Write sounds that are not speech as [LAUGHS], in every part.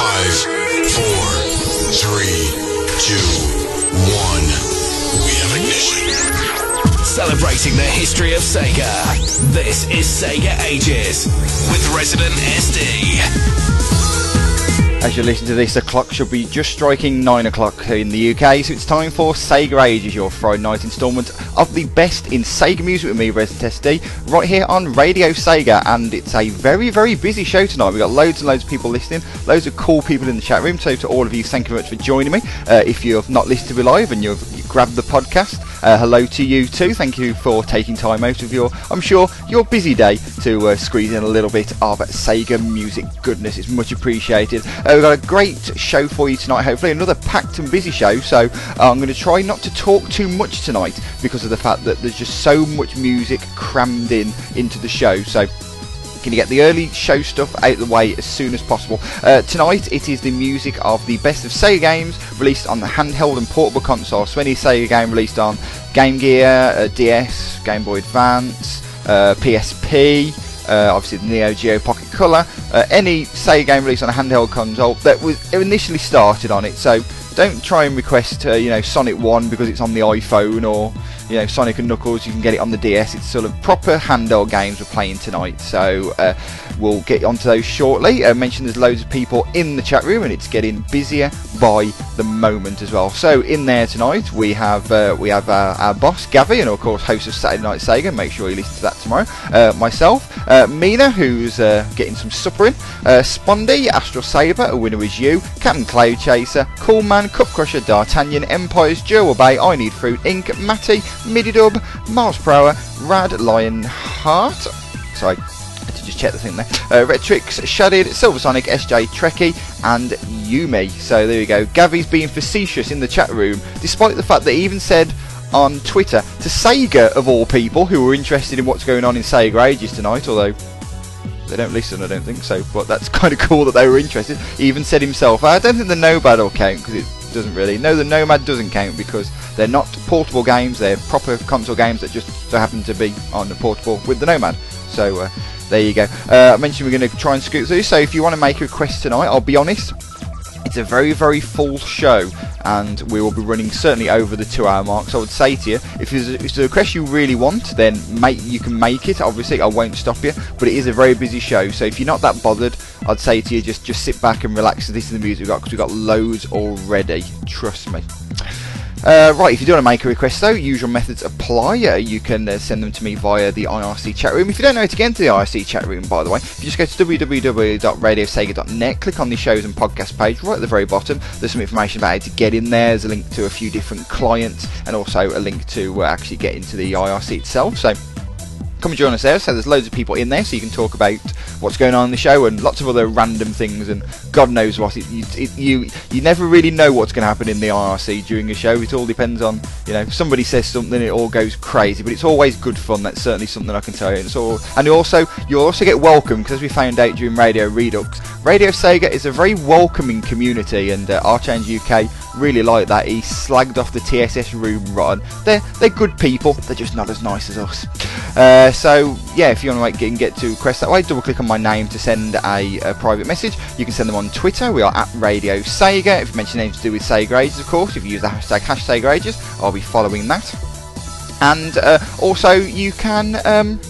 Five, four, three, two, one. We have ignition. Celebrating the history of Sega. This is Sega Ages with Resident SD. As you listen to this, the clock should be just striking 9 o'clock in the UK, so it's time for Sega Ages, your Friday night instalment of the best in Sega music with me, Resident SD, right here on Radio Sega. And it's a very, very busy show tonight. We've got loads and loads of people listening, loads of cool people in the chat room. So, to all of you, thank you very much for joining me. Uh, if you've not listened to me live and you've grabbed the podcast, uh, hello to you too. Thank you for taking time out of your, I'm sure, your busy day to uh, squeeze in a little bit of Sega music goodness. It's much appreciated. Uh, we've got a great show for you tonight, hopefully. Another packed and busy show, so uh, I'm going to try not to talk too much tonight because of the fact that there's just so much music crammed in into the show. So going to get the early show stuff out of the way as soon as possible. Uh, tonight it is the music of the best of Sega games released on the handheld and portable console. So any Sega game released on Game Gear, uh, DS, Game Boy Advance, uh, PSP, uh, obviously the Neo Geo Pocket Color, uh, any Sega game released on a handheld console that was initially started on it. So don't try and request uh, you know Sonic 1 because it's on the iPhone or you know Sonic and Knuckles you can get it on the DS it's sort of proper handheld games we're playing tonight. So uh, we'll get onto those shortly. I mentioned there's loads of people in the chat room and it's getting busier by the moment as well. So in there tonight we have uh, we have uh, our boss Gavi and of course host of Saturday Night Sega. Make sure you listen to that tomorrow. Uh, myself uh, Mina who's getting some supper in. Spondy Astral Saber a winner is you. Captain Cloud Chaser Cool Man Cup Crusher D'Artagnan Empires Jewel Bay I Need Fruit Inc Matty Mididub, Miles Per Hour, Rad Lion Heart. Sorry, to just check the thing there. Uh, Retrix, Shadid, Silver Sonic, SJ Trekkie, and Yumi. So there you go. Gavi's being facetious in the chat room, despite the fact that he even said on Twitter to Sega of all people who were interested in what's going on in Sega Ages tonight, although they don't listen, I don't think so. But that's [LAUGHS] kind of cool that they were interested. He even said himself, I don't think the no battle count because it doesn't really. No, the Nomad doesn't count because they're not portable games. They're proper console games that just so happen to be on the portable with the Nomad. So uh, there you go. Uh, I mentioned we're going to try and scoot through. So if you want to make a request tonight, I'll be honest. It's a very, very full show, and we will be running certainly over the two-hour mark. So I would say to you, if there's, a, request you really want, then make you can make it. Obviously, I won't stop you, but it is a very busy show. So if you're not that bothered, I'd say to you, just just sit back and relax This is the music we've got because we've got loads already. Trust me. Uh, right, if you do want to make a request though, usual methods apply. Uh, you can uh, send them to me via the IRC chat room. If you don't know how to get into the IRC chat room, by the way, if you just go to www.radiosega.net, click on the shows and podcast page right at the very bottom. There's some information about how to get in there. There's a link to a few different clients and also a link to uh, actually get into the IRC itself. So come and join us there. So there's loads of people in there, so you can talk about what's going on in the show and lots of other random things and God knows what. It, it, you you never really know what's going to happen in the IRC during a show. It all depends on you know somebody says something, it all goes crazy, but it's always good fun. That's certainly something I can tell you. And, all, and also you'll also get welcome because as we found out during Radio Redux, Radio Sega is a very welcoming community, and uh, UK really like that. He slagged off the TSS room run. They're they're good people. They're just not as nice as us. Uh, so yeah, if you want to get, get to request that way, double click on my name to send a, a, private message. You can send them on Twitter. We are at Radio Sega. If you mention anything to do with Sega Ages, of course, if you use the hashtag hashtag Ages, I'll be following that. And uh, also, you can. Um,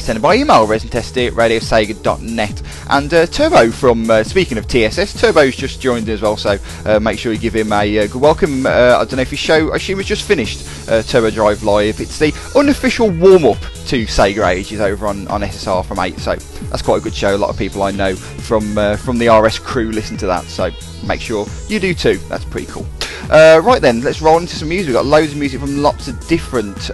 send it by email, radiosega.net. And uh, Turbo from, uh, speaking of TSS, Turbo's just joined as well, so uh, make sure you give him a uh, good welcome. Uh, I don't know if his show, I assume it's just finished, uh, Turbo Drive Live. It's the unofficial warm up to Sega Ages over on, on SSR from 8, so that's quite a good show. A lot of people I know from, from the RS crew listen to that, so make sure you do too. That's pretty cool. right then, let's roll into some music. We've got loads of music from lots of different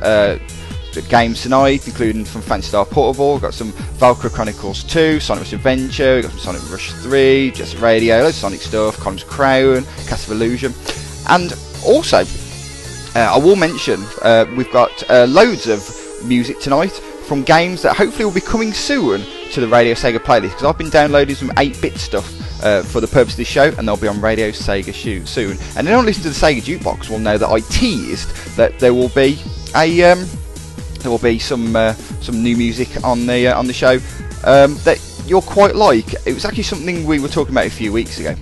games tonight, including from Phantasy Star Portable. We've got some Valkyria Chronicles 2, Sonic Rush Adventure, we've got some Sonic Rush 3, Jet Set Radio, loads of Sonic stuff, Columns Crown, Castle of Illusion. And also, uh, I will mention uh, we've got uh, loads of music tonight from games that hopefully will be coming soon to the Radio Sega playlist because I've been downloading some 8-bit stuff uh, for the purpose of this show, and they'll be on Radio Sega Shoot soon. And anyone listening to the Sega Jukebox will know that I teased that there will be a um, there will be some uh, some new music on the uh, on the show um, that you'll quite like. It was actually something we were talking about a few weeks ago.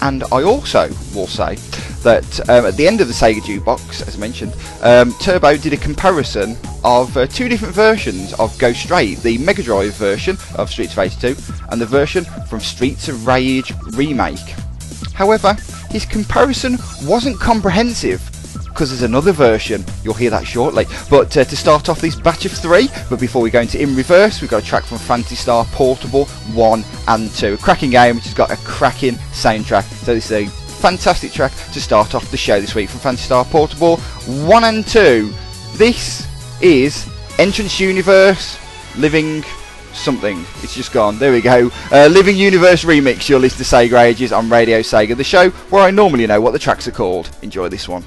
And I also will say that um, at the end of the Sega Jukebox, as I mentioned, um, Turbo did a comparison of uh, two different versions of Go Straight, the Mega Drive version of Streets of Rage 2 and the version from Streets of Rage Remake. However, his comparison wasn't comprehensive because there's another version. You'll hear that shortly. But uh, to start off this batch of three, but before we go into In Reverse, we've got a track from Phantasy Star Portable 1 and 2. A cracking game which has got a cracking soundtrack. So this is a fantastic track to start off the show this week from Phantasy Star Portable 1 and 2. This is Entrance Universe Living something. It's just gone. There we go. Uh, Living Universe Remix, your list of Sega ages on Radio Sega, the show where I normally know what the tracks are called. Enjoy this one.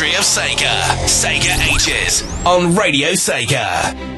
History of Sega. Sega Ages on Radio Sega.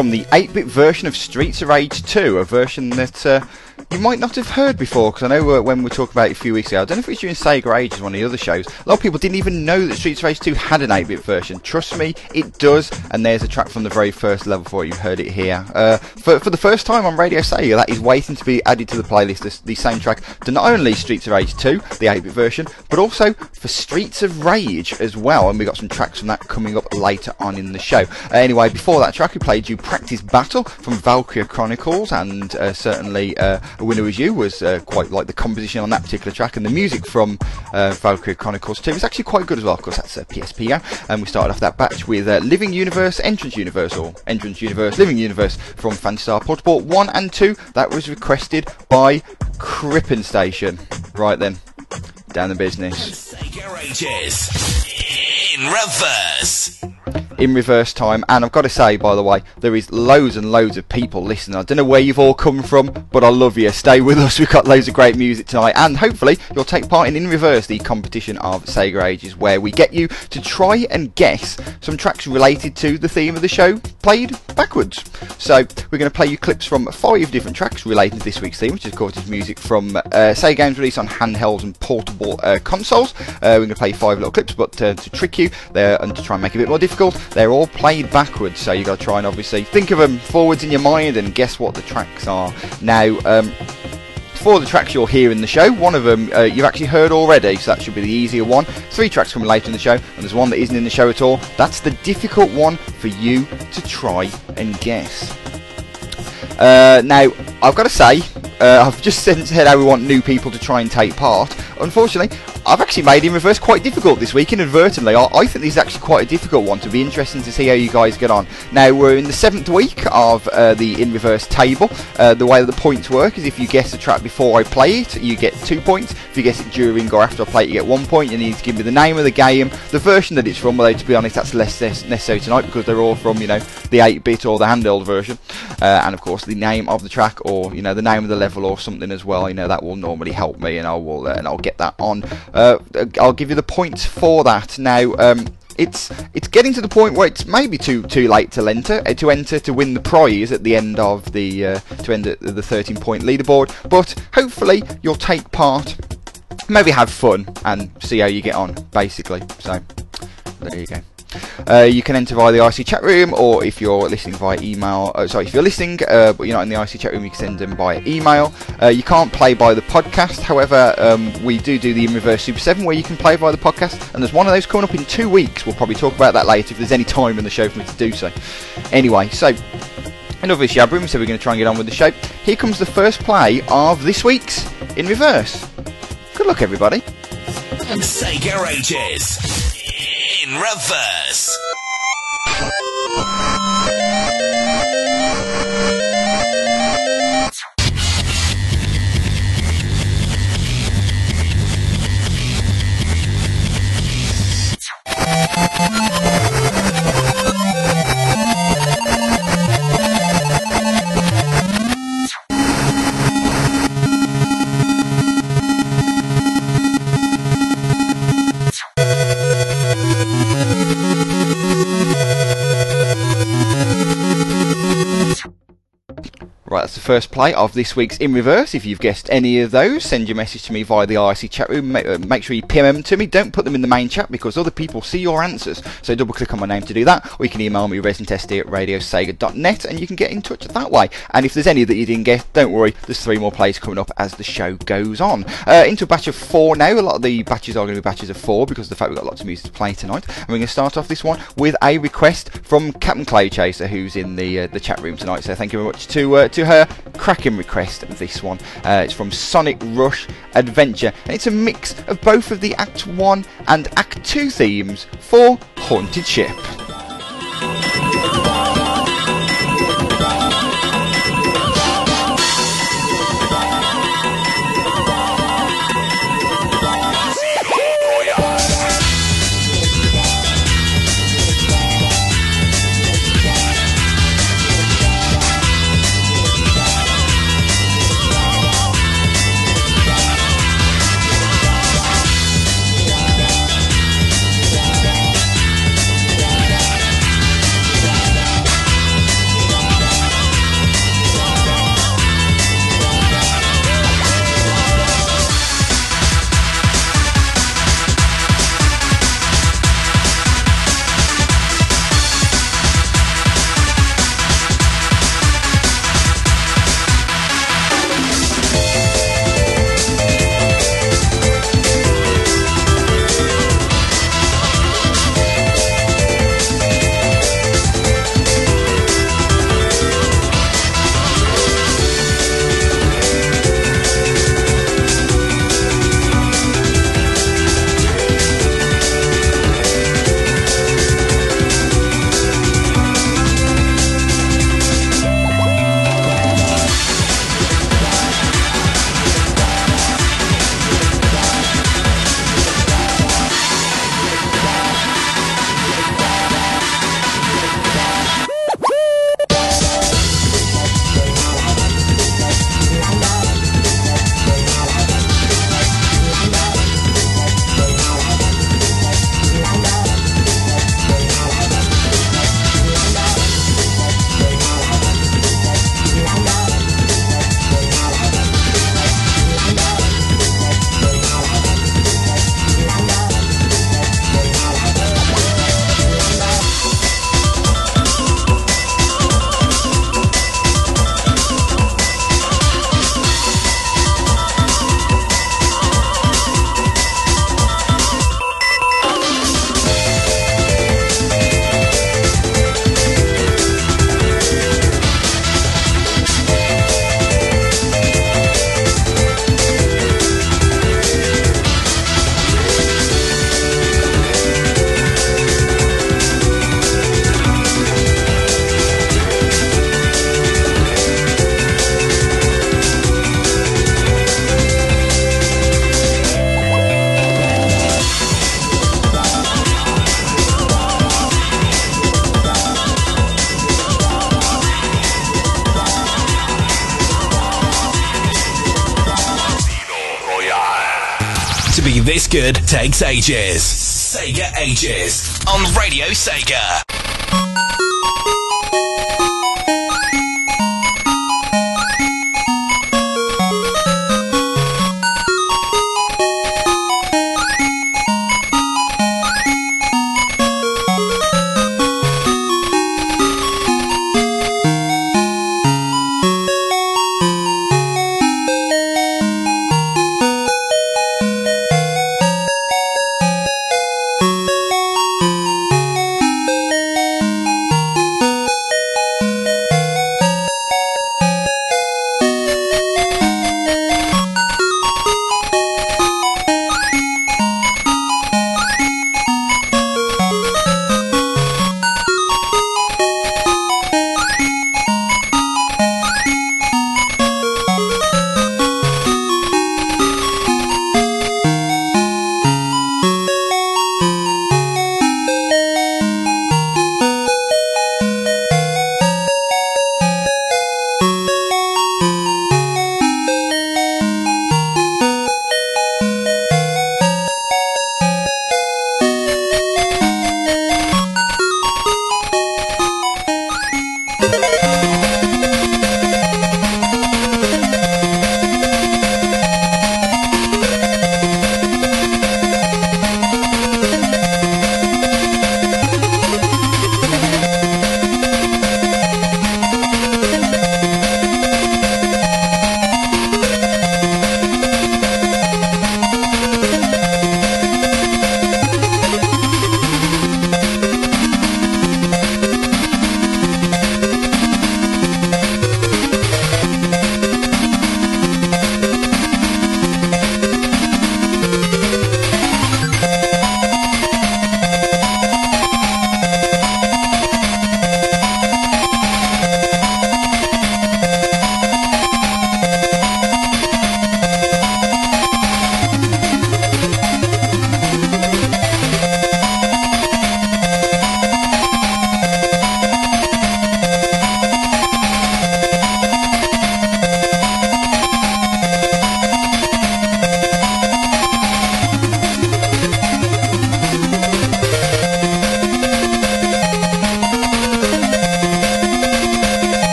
From the 8-bit version of Streets of Rage 2, a version that uh, you might not have heard before, because I know uh, when we talked about it a few weeks ago, I don't know if it was during Sega Ages, one of the other shows, a lot of people didn't even know that Streets of Rage 2 had an 8-bit version. Trust me, it does, and there's a track from the very first level for it. you. heard it here. Uh, for, for the first time on Radio Sega, that is waiting to be added to the playlist, the, the track, to not only Streets of Rage 2, the 8-bit version, but also for Streets of Rage as well, and we got some tracks from that coming up later on in the show. Uh, anyway, before that track, we played you Practice Battle from Valkyria Chronicles, and uh, certainly uh, A Winner Was You was uh, quite like the composition on that particular track, and the music from uh, Valkyria Chronicles 2 was actually quite good as well, of course that's a PSP, and we started off that batch with uh, Living Universe, Entrance Universe, or Entrance Universe, Living Universe from Phantasy Star Portable 1 and 2, that was requested by Crippen Station. Right then, down the business. In reverse. In reverse time. And I've got to say, by the way, there is loads and loads of people listening. I don't know where you've all come from, but I love you. Stay with us. [LAUGHS] We've got loads of great music tonight, and hopefully you'll take part in In Reverse, the competition of Sega Ages, where we get you to try and guess some tracks related to the theme of the show played backwards. So we're going to play you clips from five different tracks related to this week's theme, which of course is music from uh, Sega games released on handhelds and portable uh, consoles. Uh, we're going to play five little clips, but uh, to trick you there and to try and make it a bit more difficult, they're all played backwards. So you've got to try and obviously think of them forwards in your mind and guess what the tracks are. Now, um, for the tracks you'll hear in the show. One of them uh, you've actually heard already, so that should be the easier one. Three tracks coming later in the show, and there's one that isn't in the show at all. That's the difficult one for you to try and guess. Uh, now, I've got to say, uh, I've just said how we want new people to try and take part. Unfortunately, I've actually made In Reverse quite difficult this week, inadvertently. I, I think this is actually quite a difficult one, to be interesting to see how you guys get on. Now, we're in the seventh week of uh, the In Reverse table. Uh, the way that the points work is if you guess the track before I play it, you get two points. If you guess it during or after I play it, you get one point. You need to give me the name of the game, the version that it's from, although to be honest, that's less necessary tonight because they're all from, you know, the 8-bit or the handheld version. Uh, and of course, the name of the track or, you know, the name of the level or something as well. You know, that will normally help me and I will, uh, and I'll get that on. Uh, I'll give you the points for that. Now, um, it's it's getting to the point where it's maybe too too late to enter uh, to enter to win the prize at the end of the uh, to end at the 13 point leaderboard. But hopefully you'll take part, maybe have fun and see how you get on. Basically, so there you go. Uh, you can enter via the IRC chat room, or if you're listening via email, uh, sorry, if you're listening uh, but you're not in the IRC chat room, you can send them via email. Uh, you can't play by the podcast, however, um, we do do the In Reverse Super 7 where you can play via the podcast, and there's one of those coming up in two weeks. We'll probably talk about that later if there's any time in the show for me to do so. Anyway, so this room, so we're going to try and get on with the show. Here comes the first play of this week's In Reverse. Good luck, everybody. Sega Ages in reverse. That's the first play of this week's In Reverse. If you've guessed any of those, send your message to me via the IRC chat room. Make, uh, make, sure you PM them to me. Don't put them in the main chat because other people see your answers. So double click on my name to do that, or you can email me residentsd at radiosega.net and you can get in touch that way. And if there's any that you didn't get, don't worry, there's three more plays coming up as the show goes on. Uh, into a batch of four now. A lot of the batches are going to be batches of four because of the fact we've got lots of music to play tonight. And we're going to start off this one with a request from Captain Cloud Chaser, who's in the uh, the chat room tonight. So thank you very much to uh, to her. Crack request this one. Uh, it's from Sonic Rush Adventure, and it's a mix of both of the Act 1 and Act 2 themes for Haunted Ship. Takes ages. Sega Ages on Radio Sega.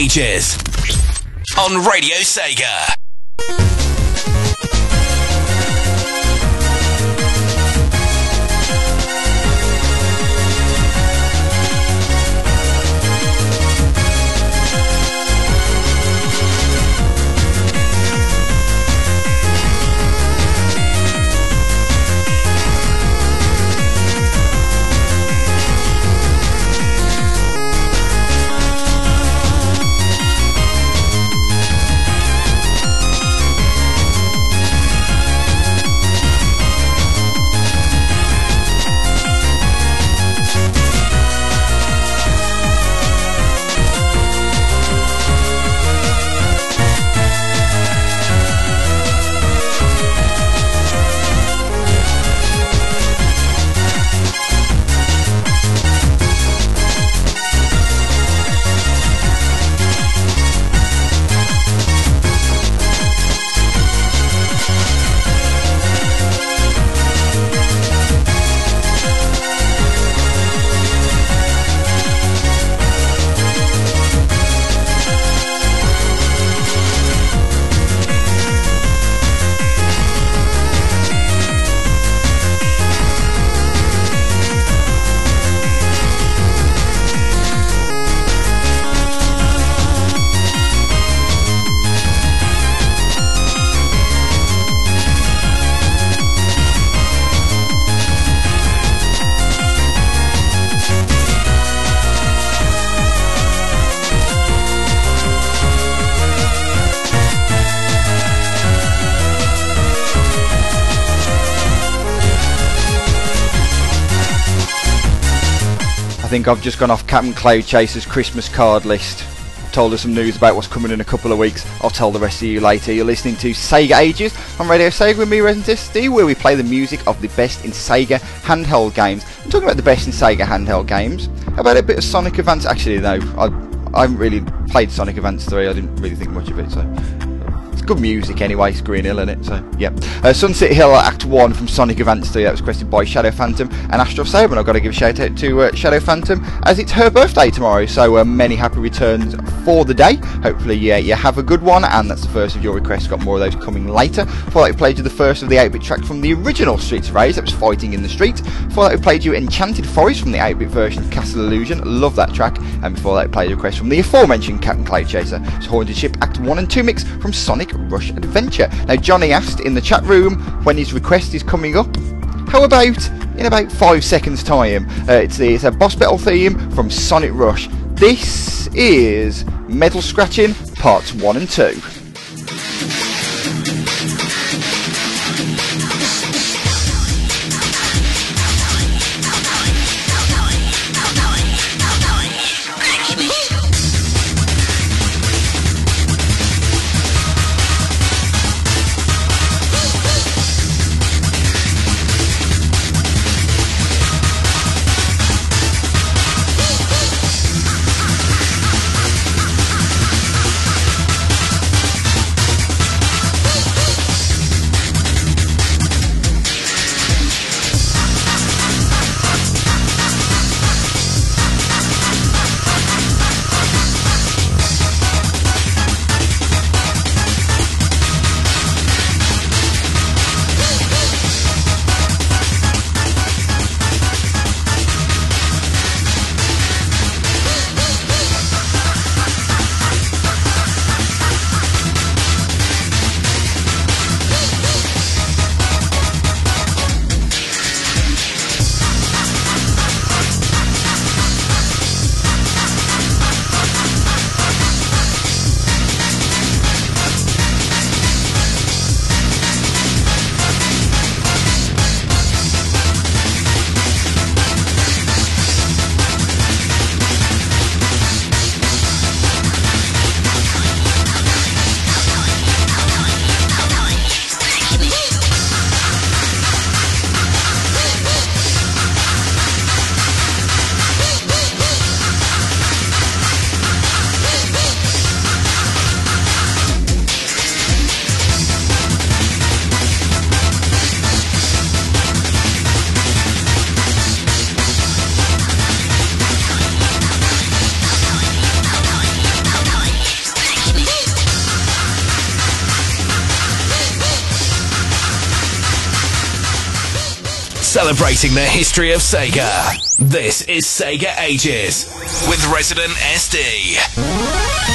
Ages on Radio Sega. Think I've just gone off Captain Cloud Chaser's Christmas card list. Told us some news about what's coming in a couple of weeks. I'll tell the rest of you later. You're listening to Sega Ages on Radio Sega with me, Resident SD, where we play the music of the best in Sega handheld games. I'm talking about the best in Sega handheld games. How about a bit of Sonic Advance? Actually, no, I, I haven't really played Sonic Advance 3. I didn't really think much of it, so good music anyway, it's Green Hill in it, so yeah. Uh, Sunset Hill Act 1 from Sonic Advance 3, that was requested by Shadow Phantom and Astro Saber, and I've got to give a shout out to uh, Shadow Phantom as it's her birthday tomorrow, so uh, many happy returns for the day. Hopefully yeah, you have a good one, and that's the first of your requests, got more of those coming later. Before that we played you the first of the 8-bit track from the original Streets of Rage, that was Fighting in the Street. Before that we played you Enchanted Forest from the 8-bit version of Castle Illusion, love that track, and before that we played a request from the aforementioned Captain Cloud Chaser, it's Haunted Ship Act 1 and 2 mix from Sonic Rush Adventure. Now, Johnny asked in the chat room when his request is coming up. How about in about five seconds' time? Uh, it's, the, it's a boss battle theme from Sonic Rush. This is Metal Scratching Parts 1 and 2. The history of Sega. This is Sega Ages with Resident SD.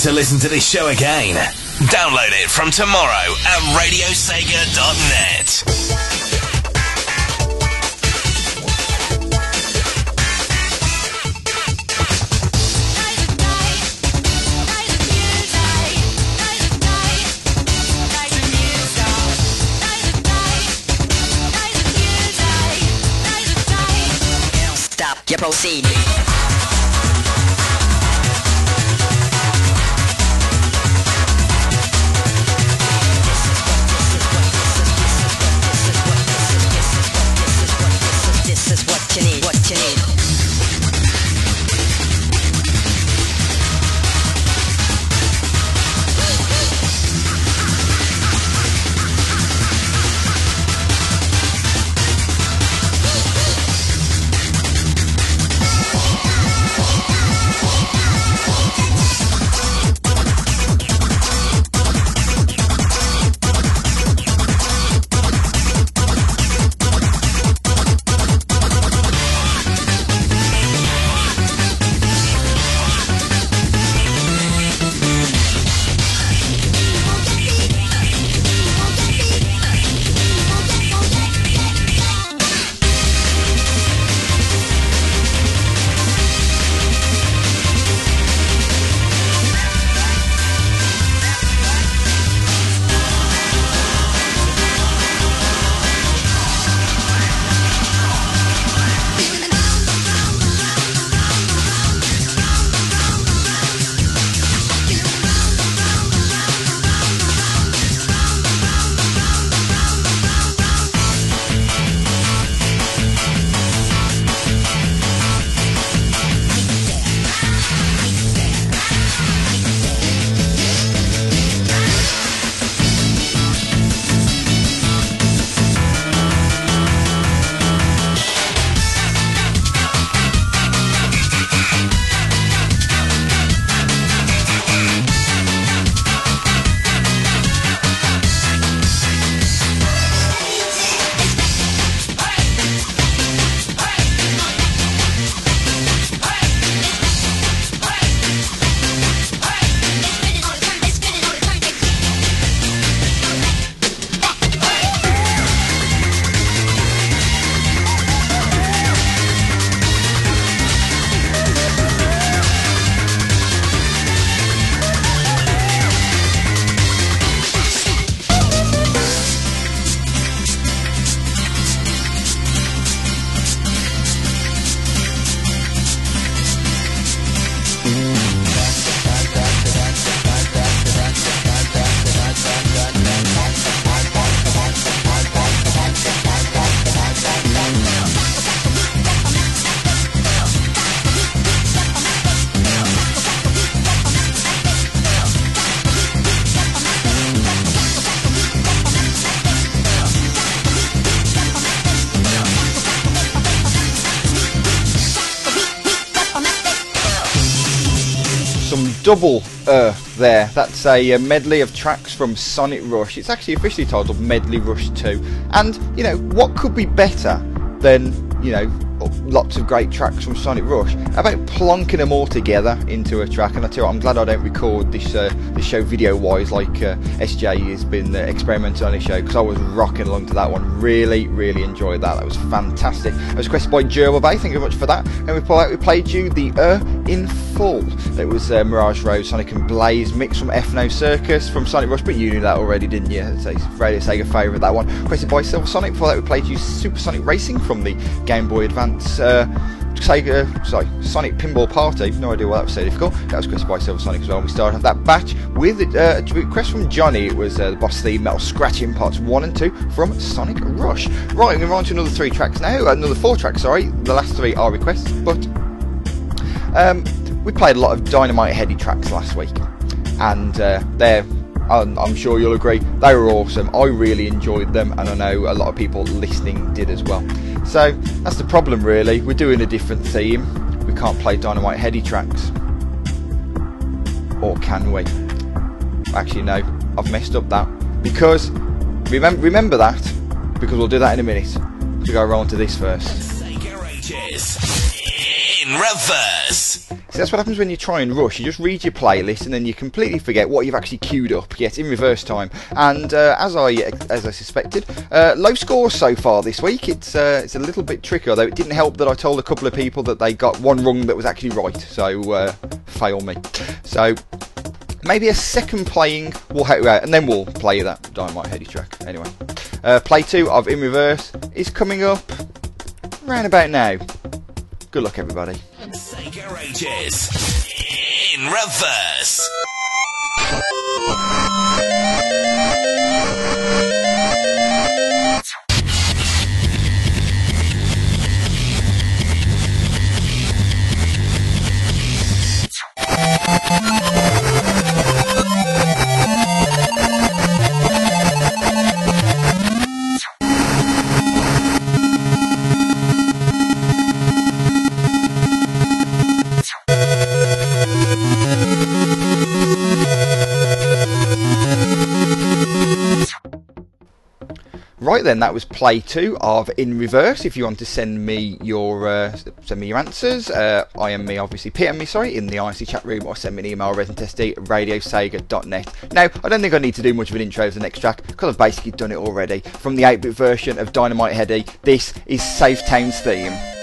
To listen to this show again? Download it from tomorrow at radiosega.net. double uh, there. That's a, uh medley of tracks from Sonic Rush. It's actually officially titled Medley Rush 2. And, you know, what could be better than, you know, lots of great tracks from Sonic Rush. How about plonking them all together into a track? And I tell you what, I'm glad I don't record this uh, this show video wise like uh, SJ has been uh, experimenting on his show because I was rocking along to that one. Really, really enjoyed that. That was fantastic. It was requested by Gerber Bay. Thank you very much for that. And we, play, we played you the Uh in full. It was uh, Mirage Road, Sonic and Blaze mix from Ethno Circus from Sonic Rush, but you knew that already, didn't you? It's a Radio Sega favourite that one. Requested by Silver Sonic. Before that, we played you Super Sonic Racing from the Game Boy Advance. Uh, Sega, sorry, Sonic Pinball Party. No idea why that was so difficult. That was requested by Silver Sonic as well. We started off that batch with uh, a request from Johnny. It was uh, the boss theme, Metal Scratching Parts 1 and 2 from Sonic Rush. Right, we're on to another three tracks now. Another four tracks, sorry. The last three are requests, but um, we played a lot of Dynamite Headdy tracks last week, and uh, they're I'm sure you'll agree, they were awesome. I really enjoyed them, and I know a lot of people listening did as well. So that's the problem, really. We're doing a different theme. We can't play Dynamite Headdy tracks. Or can we? Actually, no, I've messed up that. Because, remember, remember that, because we'll do that in a minute. So go around to this first. Reverse. So that's what happens when you try and rush. You just read your playlist and then you completely forget what you've actually queued up. Yet in reverse time. And uh, as I as I suspected, uh, low scores so far this week. It's uh, it's a little bit tricky. Although it didn't help that I told a couple of people that they got one wrong that was actually right. So uh, fail me. So maybe a second playing will help out, and then we'll play that Dynamite Headdy track. Anyway, uh, play two of In Reverse is coming up round about now. Good luck, everybody. Sega Ages in reverse. Right then, that was play two of In Reverse. If you want to send me your uh, send me your answers, uh, I am me obviously PM me sorry in the IRC chat room or send me an email ResidentSD radiosega.net. Now I don't think I need to do much of an intro for the next track because I've basically done it already. From the 8-bit version of Dynamite Headdy, this is Safe Town's theme.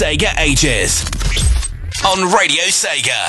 Sega Ages on Radio Sega.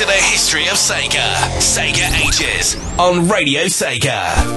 To the history of Sega. Sega Ages on Radio Sega.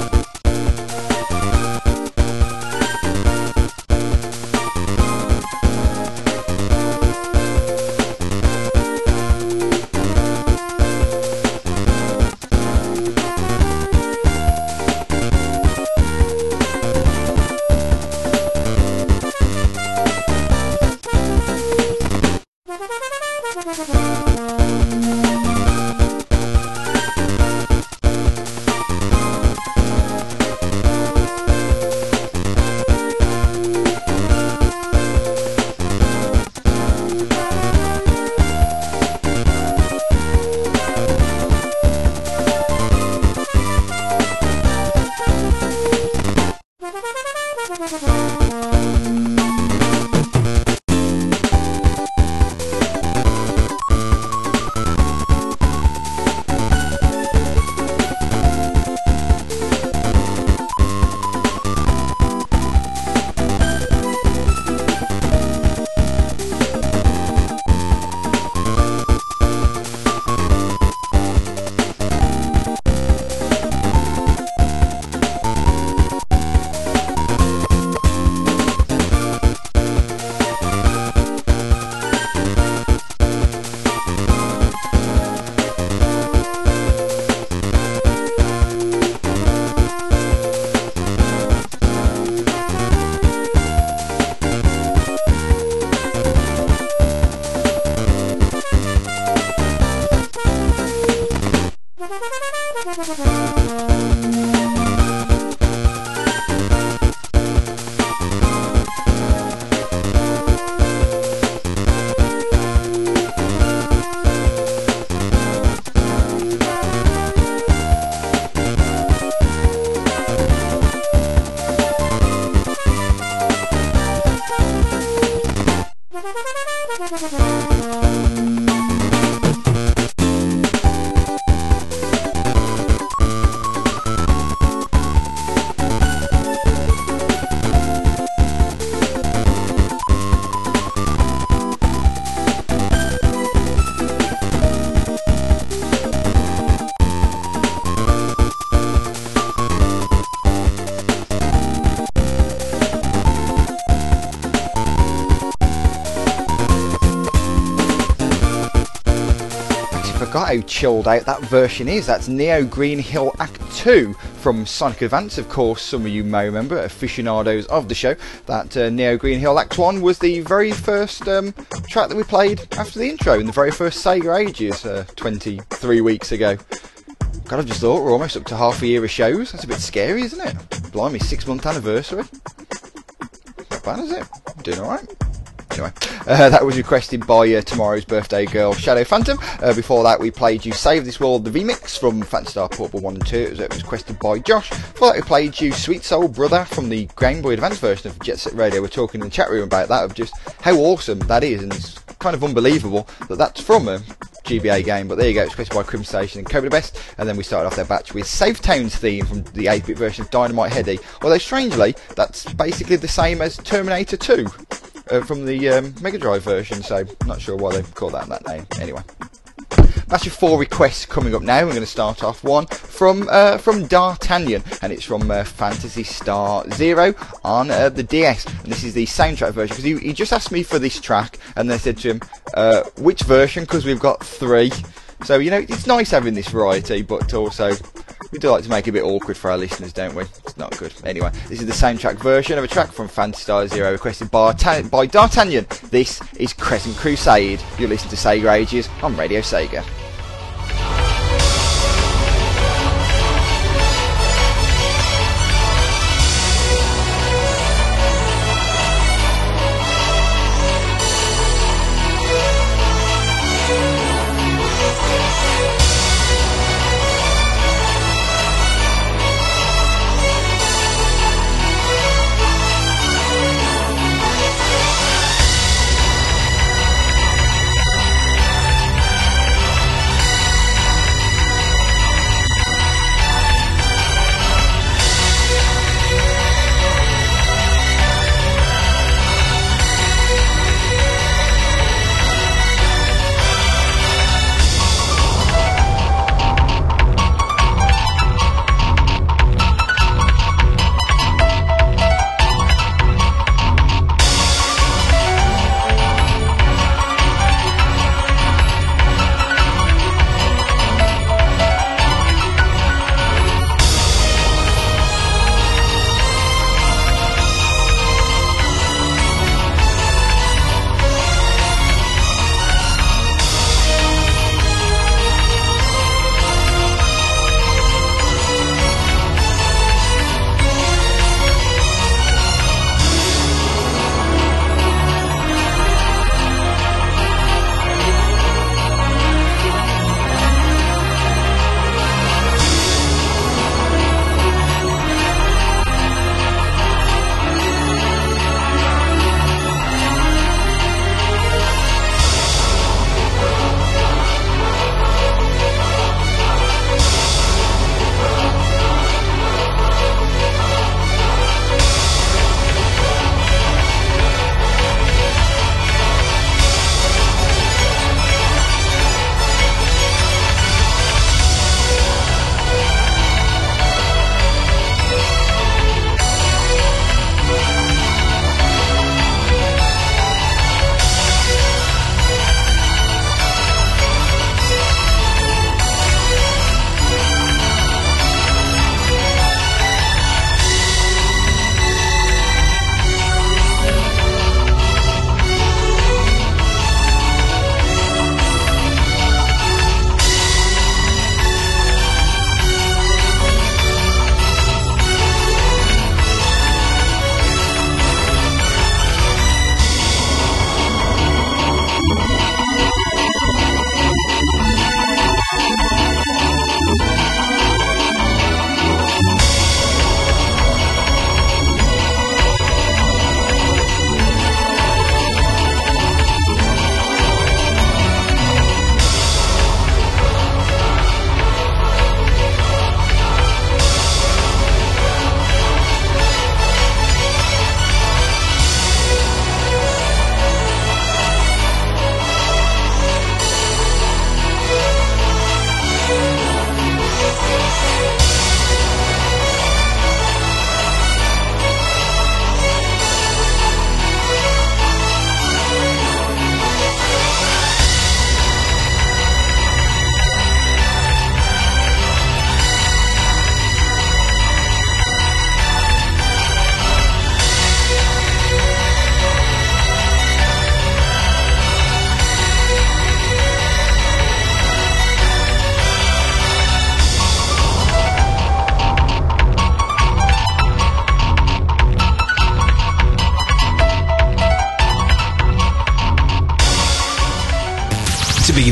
How chilled out that version is. That's Neo Green Hill Act 2 from Sonic Advance. Of course, some of you may remember, aficionados of the show, that uh, Neo Green Hill Act 1 was the very first um, track that we played after the intro in the very first Sega Ages uh, 23 weeks ago. God, I just thought we're almost up to half a year of shows. That's a bit scary, isn't it? Blimey, six month anniversary. Not bad, is it? Doing alright. Uh, that was requested by uh, tomorrow's birthday girl, Shadow Phantom. Uh, before that, we played you Save This World, the remix from Phantasy Star Portable 1 and 2. It was, it was requested by Josh. Before that, we played you Sweet Soul Brother from the Game Boy Advance version of Jet Set Radio. We're talking in the chat room about that, of just how awesome that is, and it's kind of unbelievable that that's from a GBA game. But there you go, it's created by Crim Station and Cobra Best. And then we started off their batch with Safe Towns theme from the 8-bit version of Dynamite Headdy. Although strangely, that's basically the same as Terminator 2 uh, from the um, Mega Drive version, so not sure why they call that that name. Anyway. That's your four requests coming up now. We're going to start off one from uh, from D'Artagnan, and it's from uh, Phantasy Star Zero on uh, the DS. And this is the soundtrack version because he, he, just asked me for this track, and they said to him, uh, "Which version?" Because we've got three. So you know, it's nice having this variety, but also we do like to make it a bit awkward for our listeners, don't we? It's not good. Anyway, this is the soundtrack version of a track from Phantasy Star Zero requested by, by D'Artagnan. This is Crescent Crusade. You're listening to Sega Ages on Radio Sega.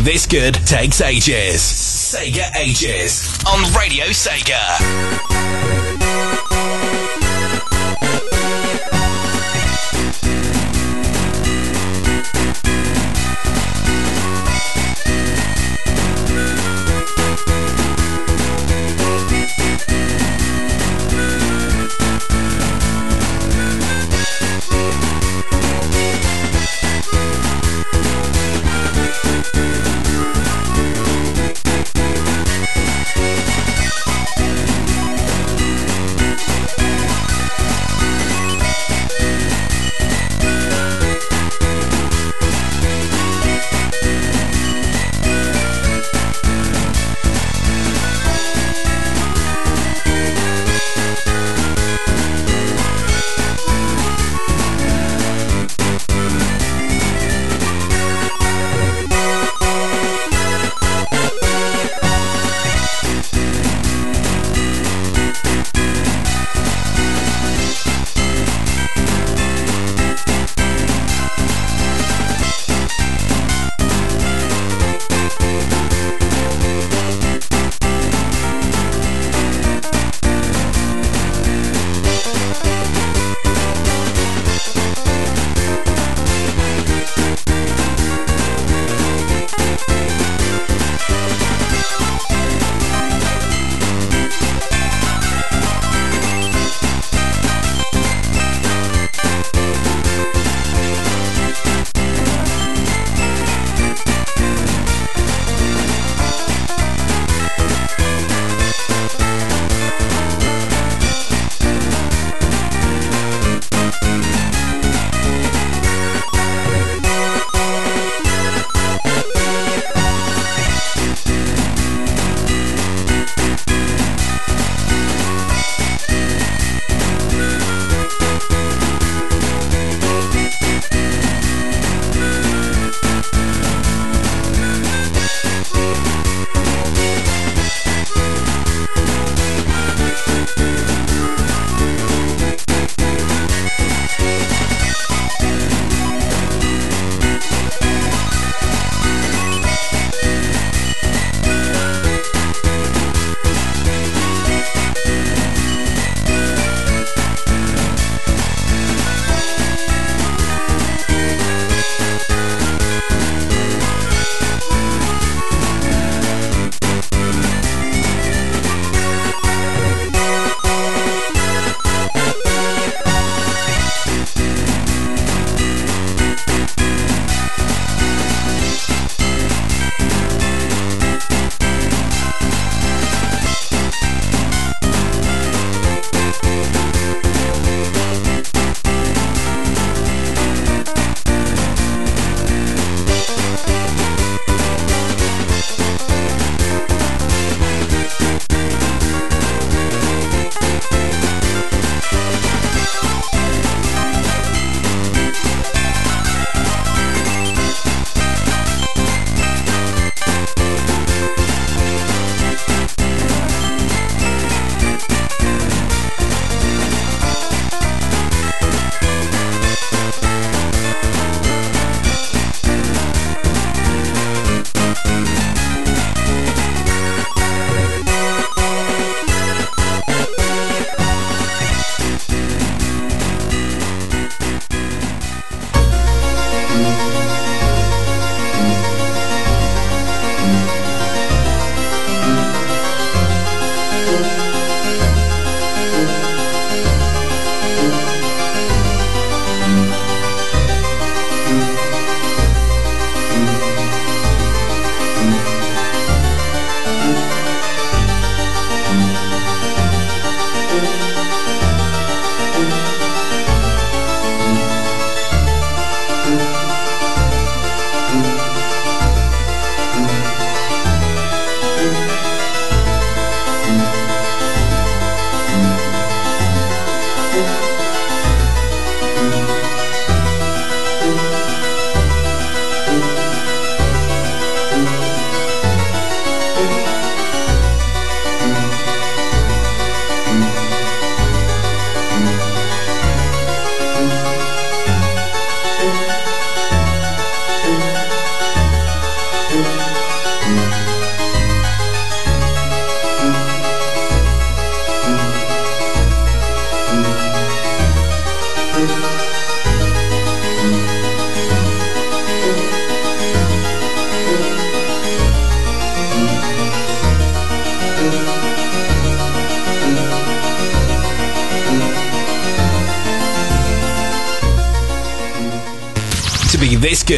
This good takes ages. Sega Ages on Radio Sega.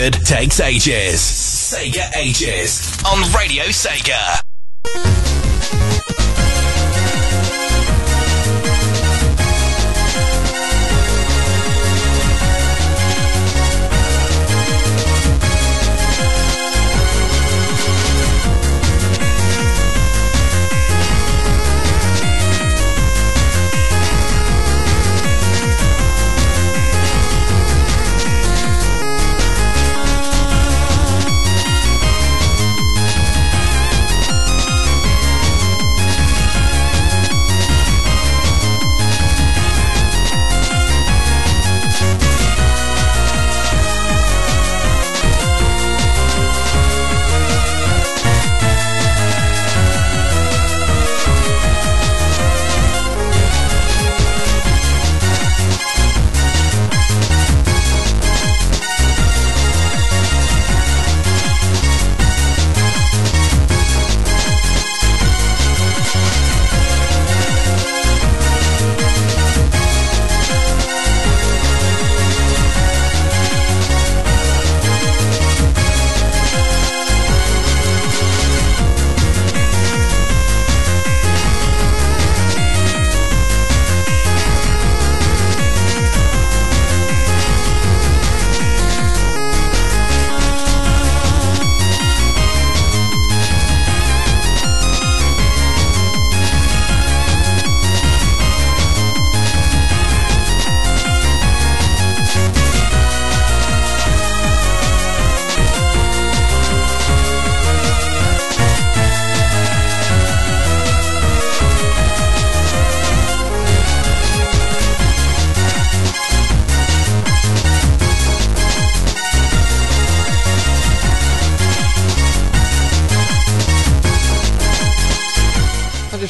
Good takes ages. Sega Ages on Radio Sega.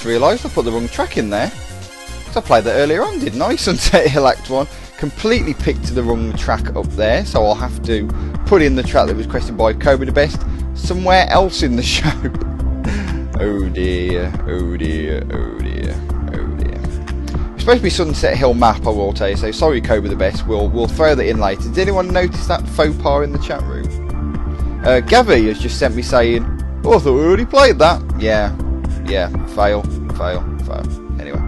Just realised I put the wrong track in there. Because I played that earlier on, didn't I? [LAUGHS] Sunset Hill Act 1. Completely picked the wrong track up there, so I'll have to put in the track that was requested by Kobe the Best somewhere else in the [LAUGHS] show. oh dear, oh dear, oh dear, oh dear. It's supposed to be Sunset Hill map, I will tell you, so sorry Kobe the Best, we'll, we'll throw that in later. Did anyone notice that faux pas in the chat room? Uh, has just sent me saying, oh, I thought we already played that. Yeah, yeah, fail, fail, fail. Anyway,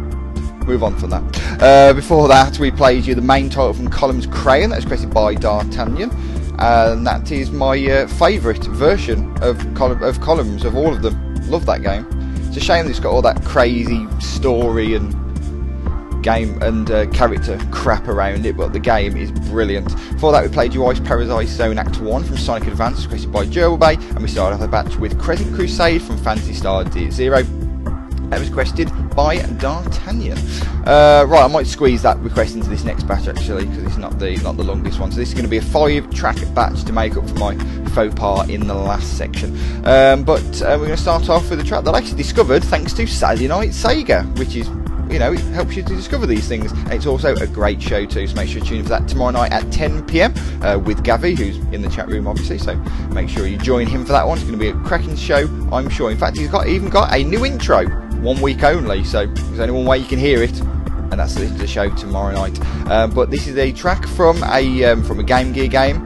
move on from that. Uh, before that, we played you the main title from Columns Crown, that's created by D'Artagnan, and that is my uh, favourite version of, Col- of Columns, of all of them. Love that game. It's a shame that it's got all that crazy story and game and uh, character crap around it, but the game is brilliant. Before that, we played Ice Paradise Zone Act 1 from Sonic Advance, created by Gerbil Bay, and we started off the batch with Crescent Crusade from Phantasy Star D0. That was requested by D'Artagnan. Uh, right, I might squeeze that request into this next batch actually, because it's not the not the longest one. So this is going to be a five-track batch to make up for my faux pas in the last section. Um, but uh, we're going to start off with a track that I actually discovered thanks to Saturday Night Sega, which is you know, it helps you to discover these things. It's also a great show too, so make sure you tune in for that tomorrow night at 10 pm uh, with Gavi, who's in the chat room obviously. So make sure you join him for that one. It's going to be a cracking show, I'm sure. In fact, he's got even got a new intro, one week only. So there's only one way you can hear it. And that's the, the show tomorrow night. Um, but this is a track from a um, from a Game Gear game,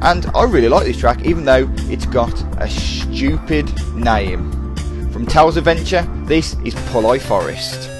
and I really like this track, even though it's got a stupid name. From Tails Adventure, this is Poloy Forest.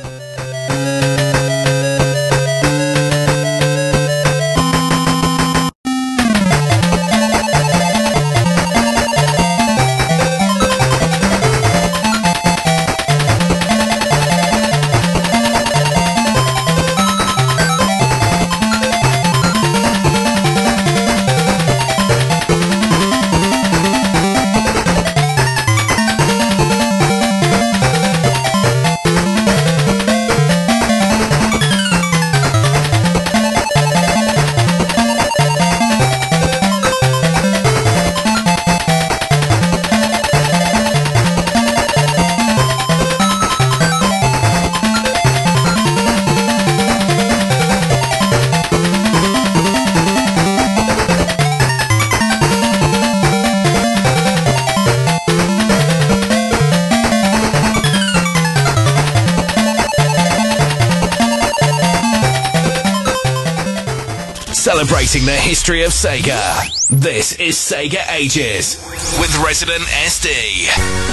History of Sega. This is Sega Ages with Resident SD.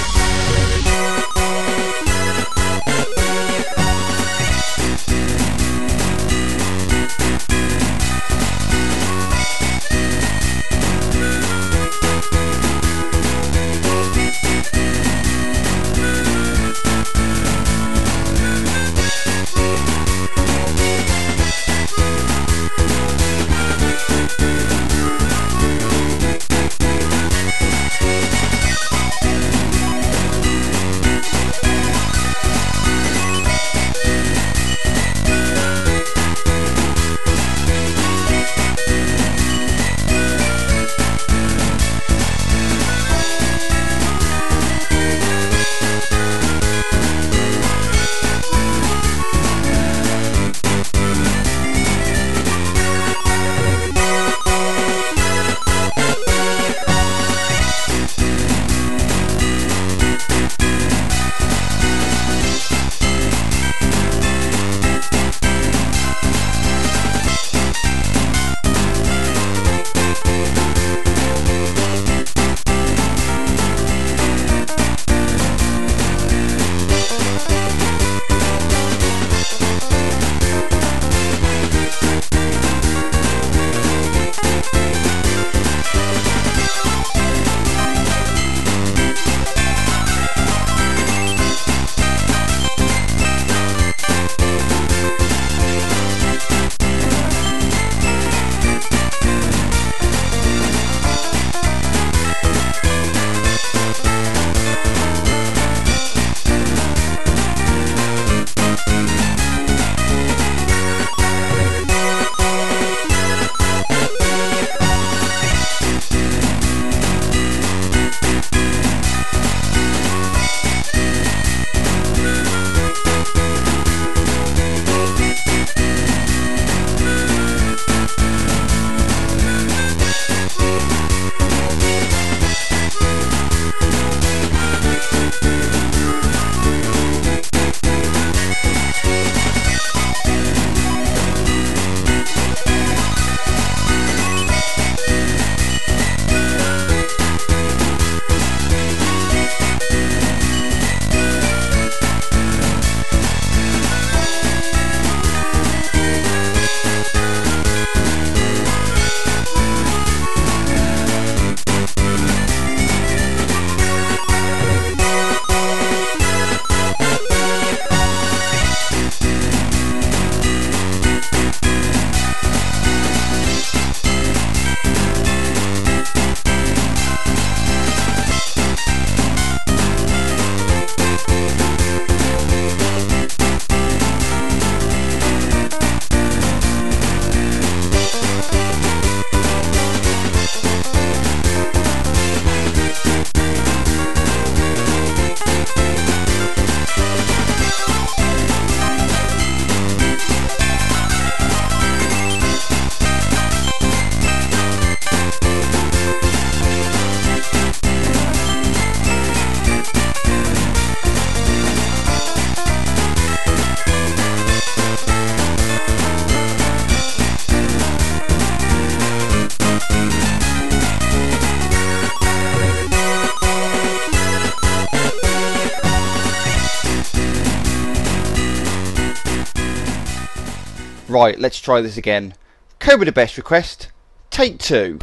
Right, let's try this again. Cobra the best request. Take two.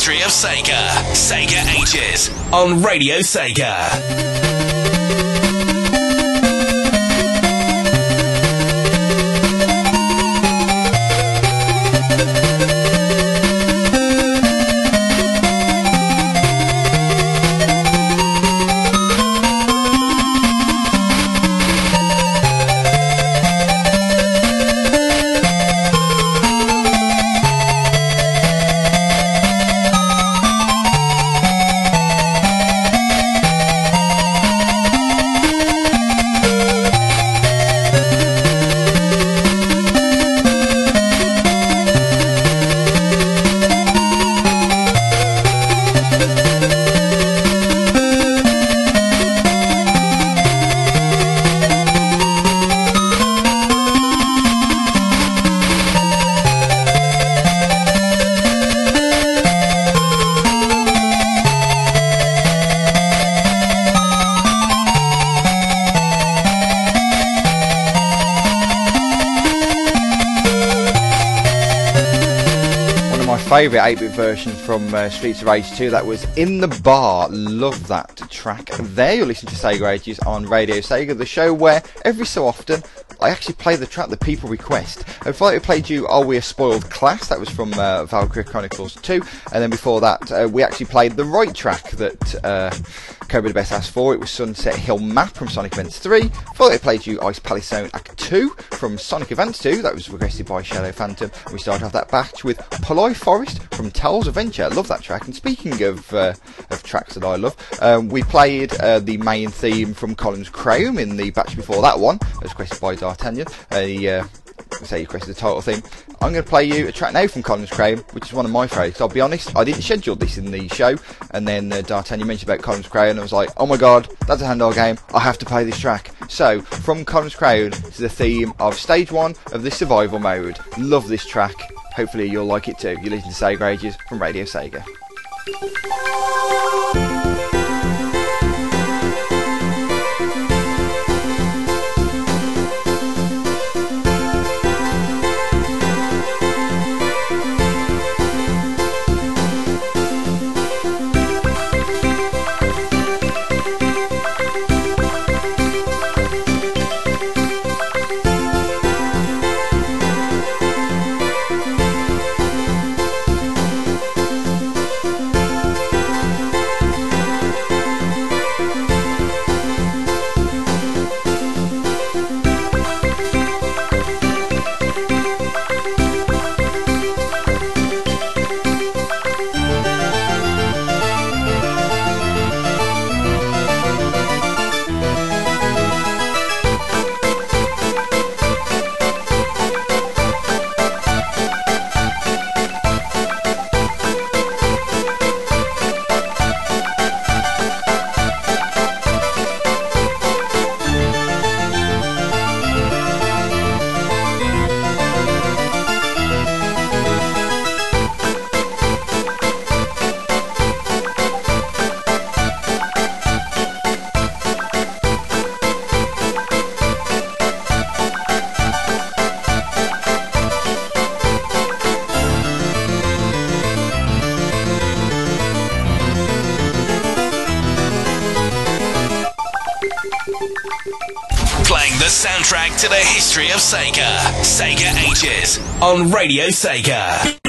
History of Sega. Sega Ages on Radio Sega. Favourite 8-bit version from uh, Streets of Rage 2. That was In the Bar. Love that track. There you're listening to Sega Ages on Radio Sega, the show where every so often I actually play the track that people request. Before I played you Are We a Spoiled Class? That was from uh, Valkyria Chronicles 2. And then before that, uh, we actually played the right track that uh, Cobra the Best asked for. It was Sunset Hill Map from Sonic Advance 3. Before I played you Ice Palace Zone Act 2 from Sonic Advance 2. That was requested by Shadow Phantom. We started off that batch with Poloy Forest from Tails Adventure. Love that track. And speaking of, uh, of tracks that I love, um, we played uh, the main theme from Columns Crown in the batch before that one. as requested by D'Artagnan. Uh, say you requested the title theme. I'm going to play you a track now from Columns Crown, which is one of my favourites. I'll be honest, I didn't schedule this in the show, and then uh, D'Artagnan mentioned about Columns Crown, and I was like, oh my god, that's a handheld game, I have to play this track. So, from Columns Crown to the theme of Stage 1 of the Survival Mode. Love this track. Hopefully you'll like it too. You listen to Sega Ages from Radio Sega. To the history of Sega. Sega Ages on Radio Sega.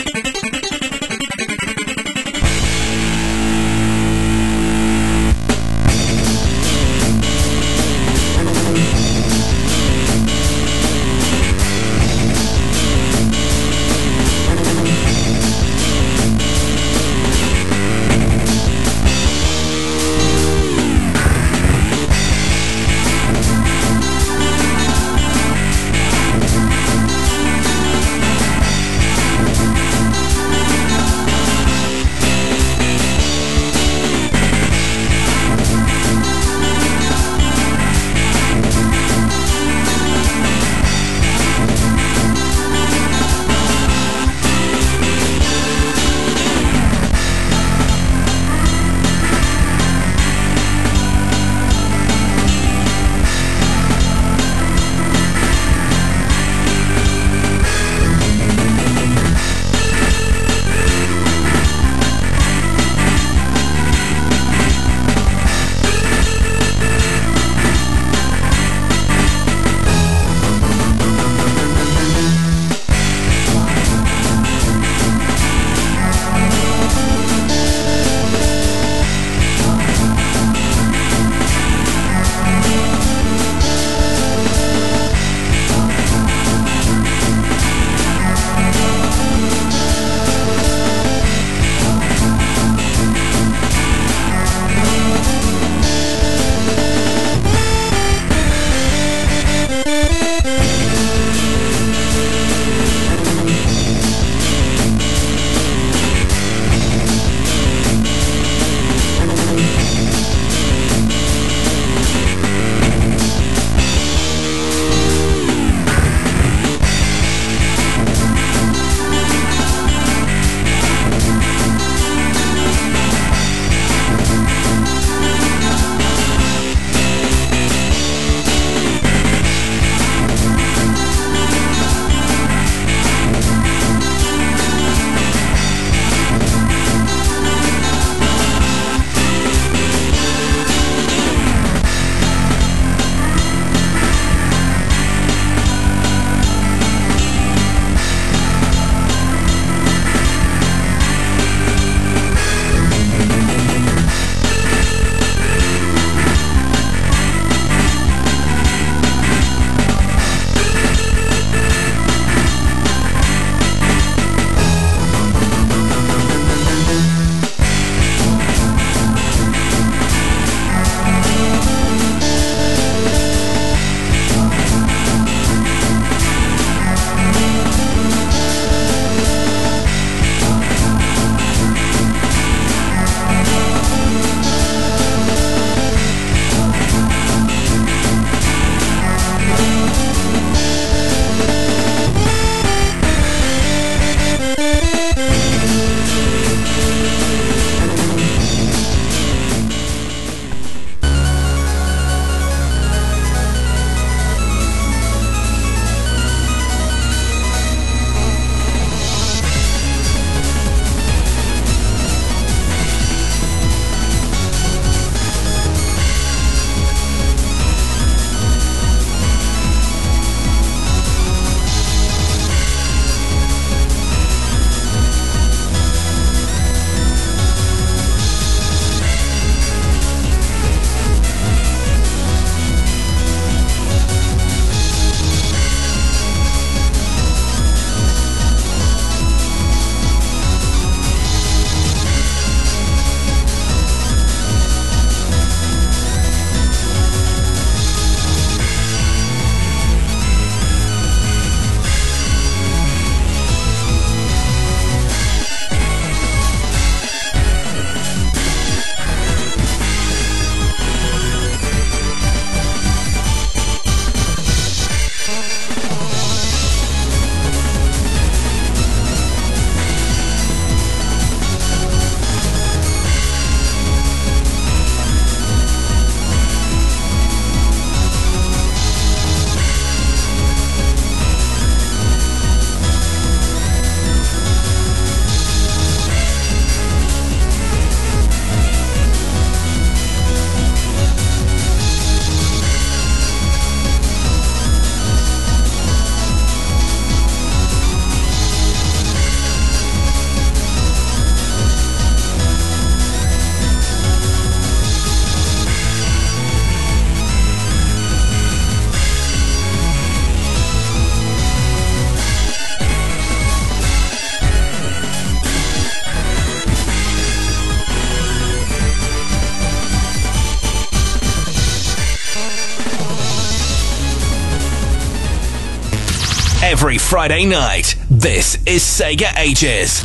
Friday night. This is Sega Ages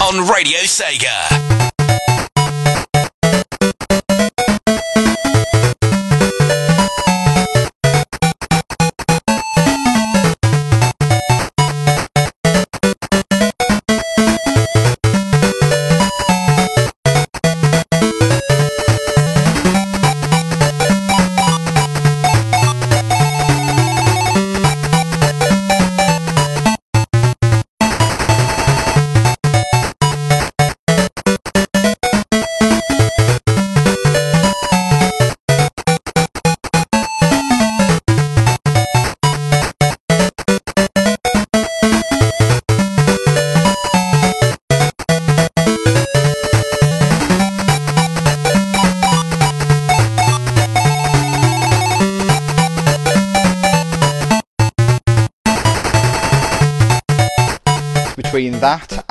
on Radio Sega.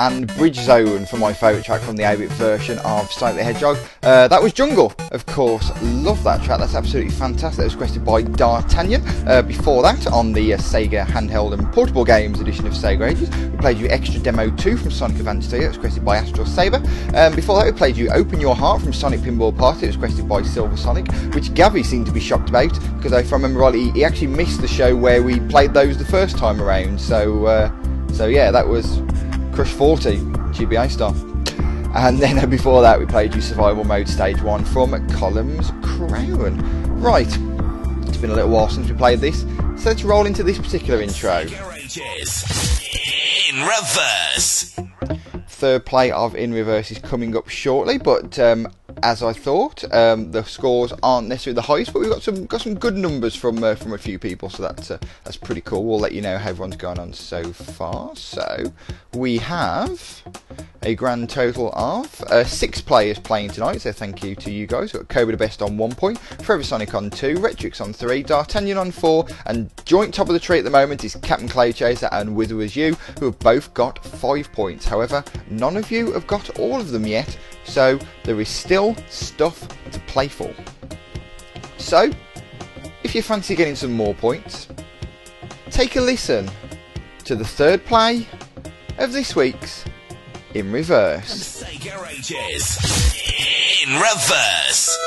And Bridge Zone for my favourite track from the 8-bit version of Sonic the Hedgehog. Uh, that was Jungle, of course. Love that track. That's absolutely fantastic. That was requested by D'Artagnan. Uh, before that, on the uh, Sega Handheld and Portable Games edition of Sega Ages, we played you Extra Demo 2 from Sonic Advance 2. That was requested by Astral Saber. Um, before that, we played you Open Your Heart from Sonic Pinball Party. It was requested by Silver Sonic, which Gavi seemed to be shocked about because if I remember rightly, he, he actually missed the show where we played those the first time around. So, uh, so yeah, that was Crush 40 GBA stuff. And then [LAUGHS] before that, we played you Survival Mode Stage 1 from Columns Crown. Right, it's been a little while since we played this, so let's roll into this particular intro. In reverse. Third play of In Reverse is coming up shortly, but um, as I thought, um, the scores aren't necessarily the highest, but we've got some got some good numbers from uh, from a few people, so that's uh, that's pretty cool. We'll let you know how everyone's going on so far. So we have a grand total of uh, six players playing tonight. So thank you to you guys. We've got Cobra the Best on one point, Forever Sonic on two, Retrix on three, D'Artagnan on four, and joint top of the tree at the moment is Captain Cloud Chaser and Wither as You, who have both got five points. However, none of you have got all of them yet, so there is still stuff to play for. So, if you fancy getting some more points, take a listen to the third play of this week's In Reverse. In reverse.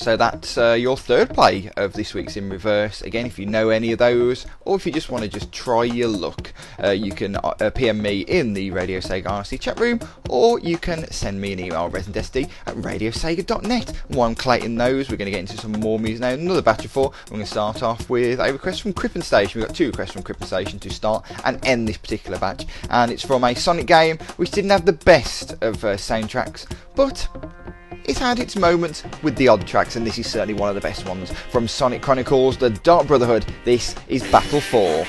So that's uh, your third play of this week's In Reverse. Again, if you know any of those, or if you just want to just try your luck, uh, you can uh, PM me in the Radio Sega IRC chat room, or you can send me an email, residentsd at radiosega.net. While I'm collating those, we're going to get into some more music now. Another batch of four. I'm going to start off with a request from Crippen Station. We've got two requests from Crippen Station to start and end this particular batch, and it's from a Sonic game which didn't have the best of uh, soundtracks, but it had its moments with the odd tracks, and this is certainly one of the best ones. From Sonic Chronicles, The Dark Brotherhood, this is Battle 4.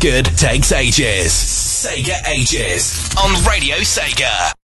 Good takes ages. Sega Ages on Radio Sega.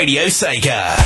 Radio Sega.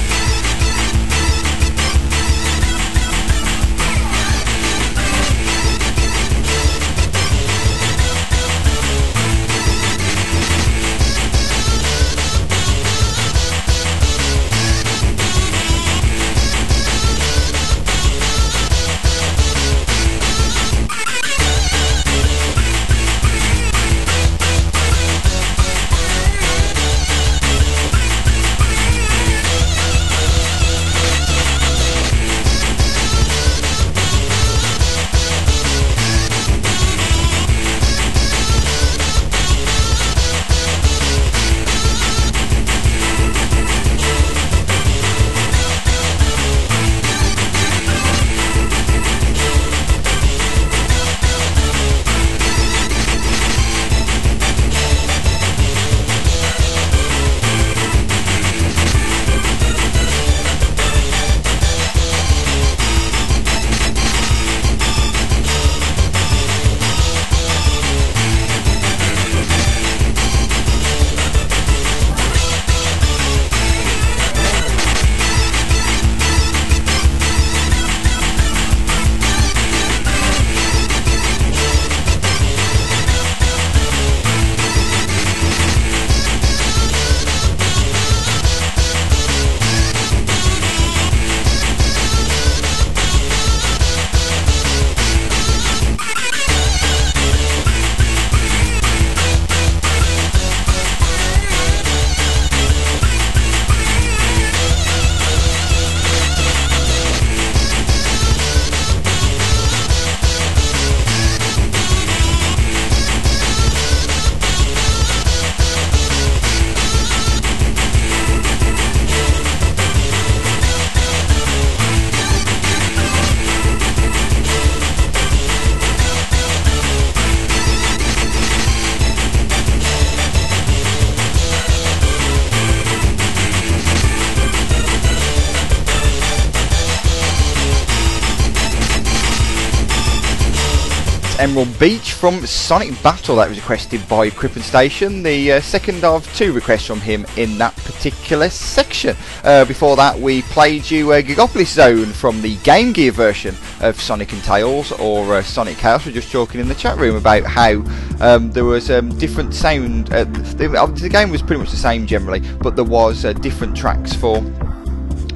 From Sonic Battle that was requested by Crippen Station, the uh, second of two requests from him in that particular section. Uh, before that we played you uh, Gigalopolis Zone from the Game Gear version of Sonic and Tails or uh, Sonic Chaos. We are just talking in the chat room about how um, there was um, different sound. Uh, the, the, game was pretty much the same generally, but there was uh, different tracks for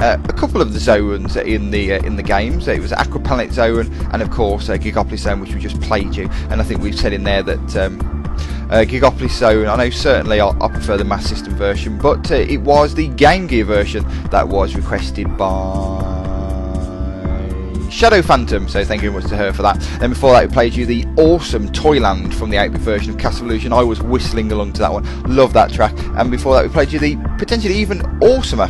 uh, a couple of the zones in the uh, in the games. It was Aquaplanet Zone and of course uh, Gigalopolis Zone, which we just played you. And I think we've said in there that. Um, uh, Gigalopolis Zone, I know certainly I, I prefer the Master System version, but uh, it was the Game Gear version that was requested by Shadow Phantom, so thank you very much to her for that. And before that, we played you the awesome Toyland from the 8-bit version of Castle Illusion. I was whistling along to that one, love that track. And before that, we played you the potentially even awesomer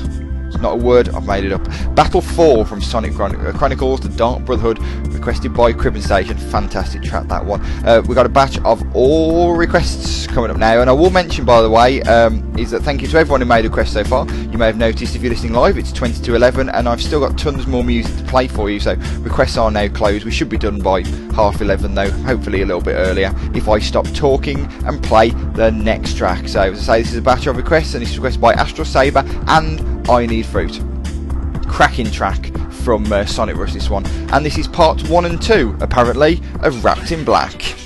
it's not a word, I've made it up. Battle 4 from Sonic Chron- uh, Chronicles, The Dark Brotherhood, requested by Crippen Station. Fantastic track, that one. Uh, we've got a batch of all requests coming up now, and I will mention, by the way, um, is that thank you to everyone who made a request so far. You may have noticed if you're listening live, it's 20 to 11, and I've still got tons more music to play for you, so requests are now closed. We should be done by half 11, though, hopefully a little bit earlier, if I stop talking and play the next track. So, as I say, this is a batch of requests, and it's requested by Astro Saber and I Need Fruit. Cracking track from uh, Sonic Rush, this one. And this is part one and two, apparently, of Wrapped in Black.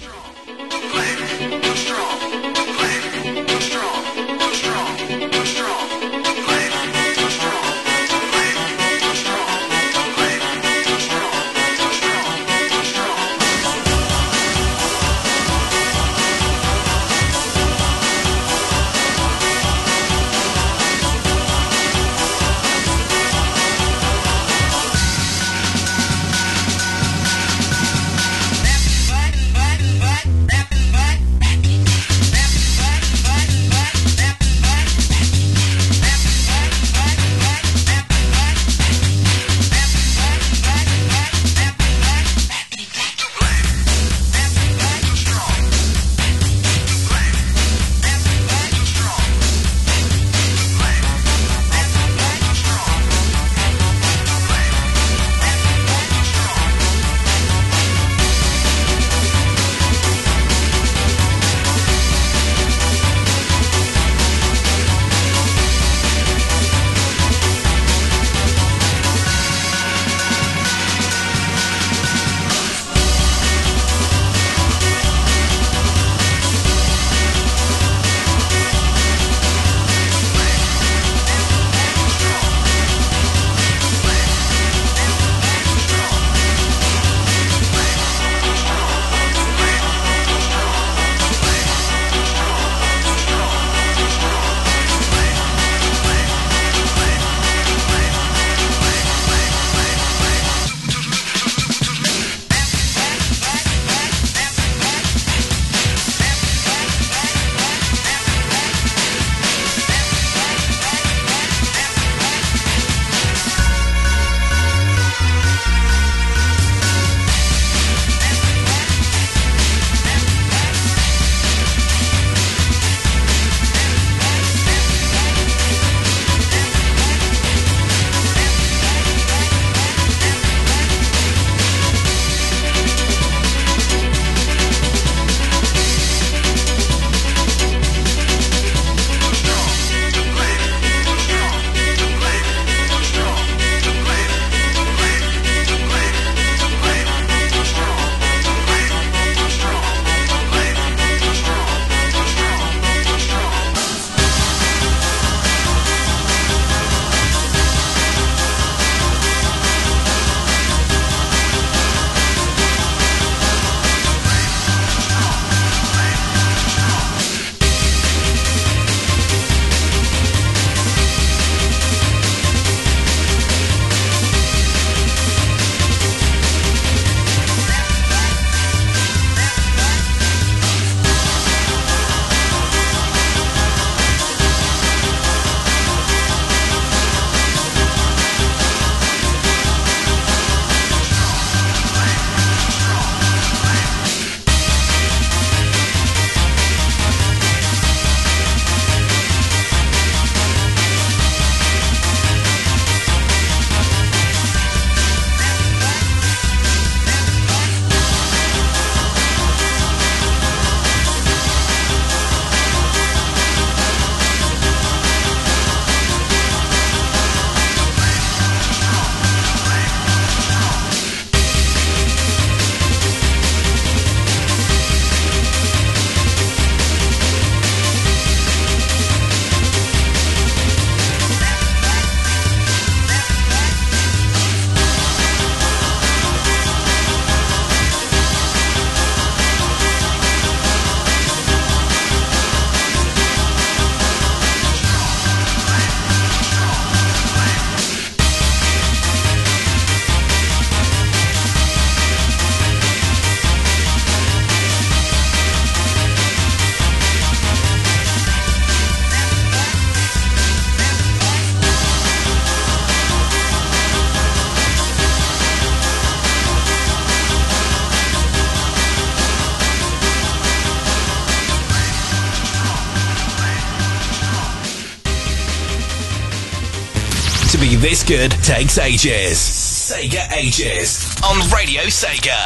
Good takes ages. Sega Ages on Radio Sega.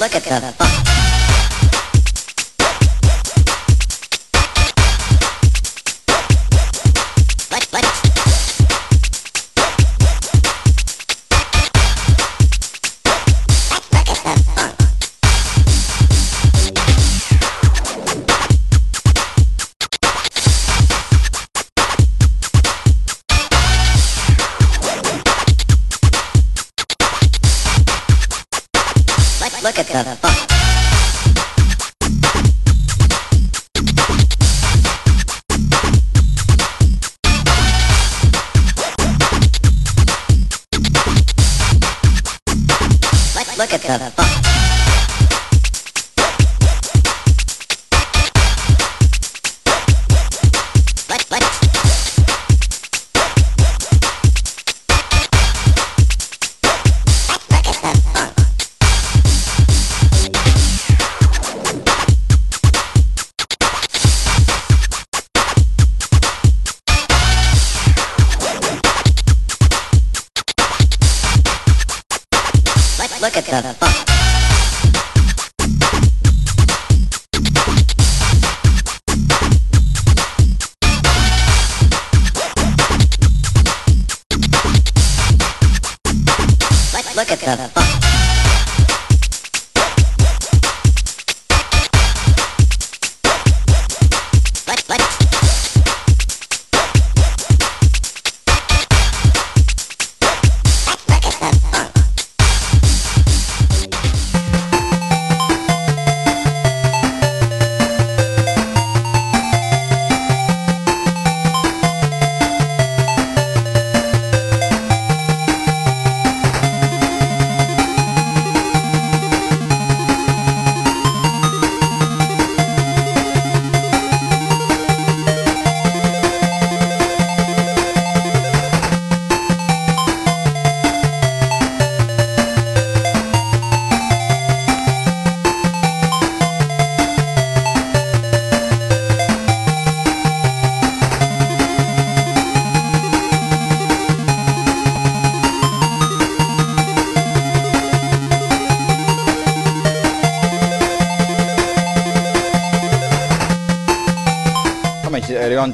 Look at the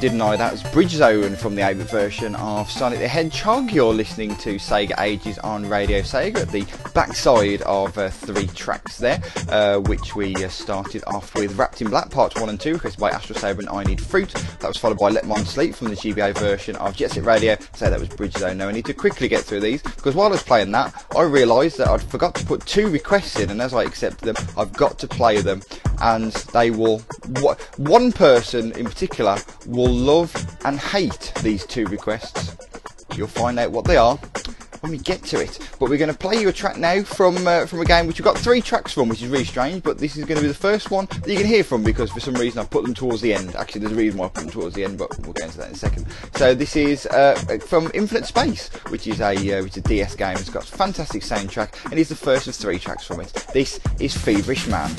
didn't I? That was Bridge Zone from the 8-bit version of Sonic the Hedgehog. You're listening to Sega Ages on Radio Sega at the backside of uh, three tracks there, uh, which we uh, started off with Wrapped in Black Parts 1 and 2, requested by Astro Saber and I Need Fruit. That was followed by Let Mom Sleep from the GBA version of Jet Set Radio. So that was Bridge Zone. Now I need to quickly get through these because while I was playing that, I realised that I'd forgot to put two requests in, and as I accepted them, I've got to play them, and they will. Wha- one person in particular will love and hate these two requests. You'll find out what they are when we get to it. But we're going to play you a track now from uh, from a game which we've got three tracks from, which is really strange. But this is going to be the first one that you can hear from because for some reason I put them towards the end. Actually, there's a reason why I put them towards the end, but we'll get into that in a second. So this is uh, from Infinite Space, which is a uh, which is a DS game. It's got a fantastic soundtrack, and it's the first of three tracks from it. This is Feverish Man.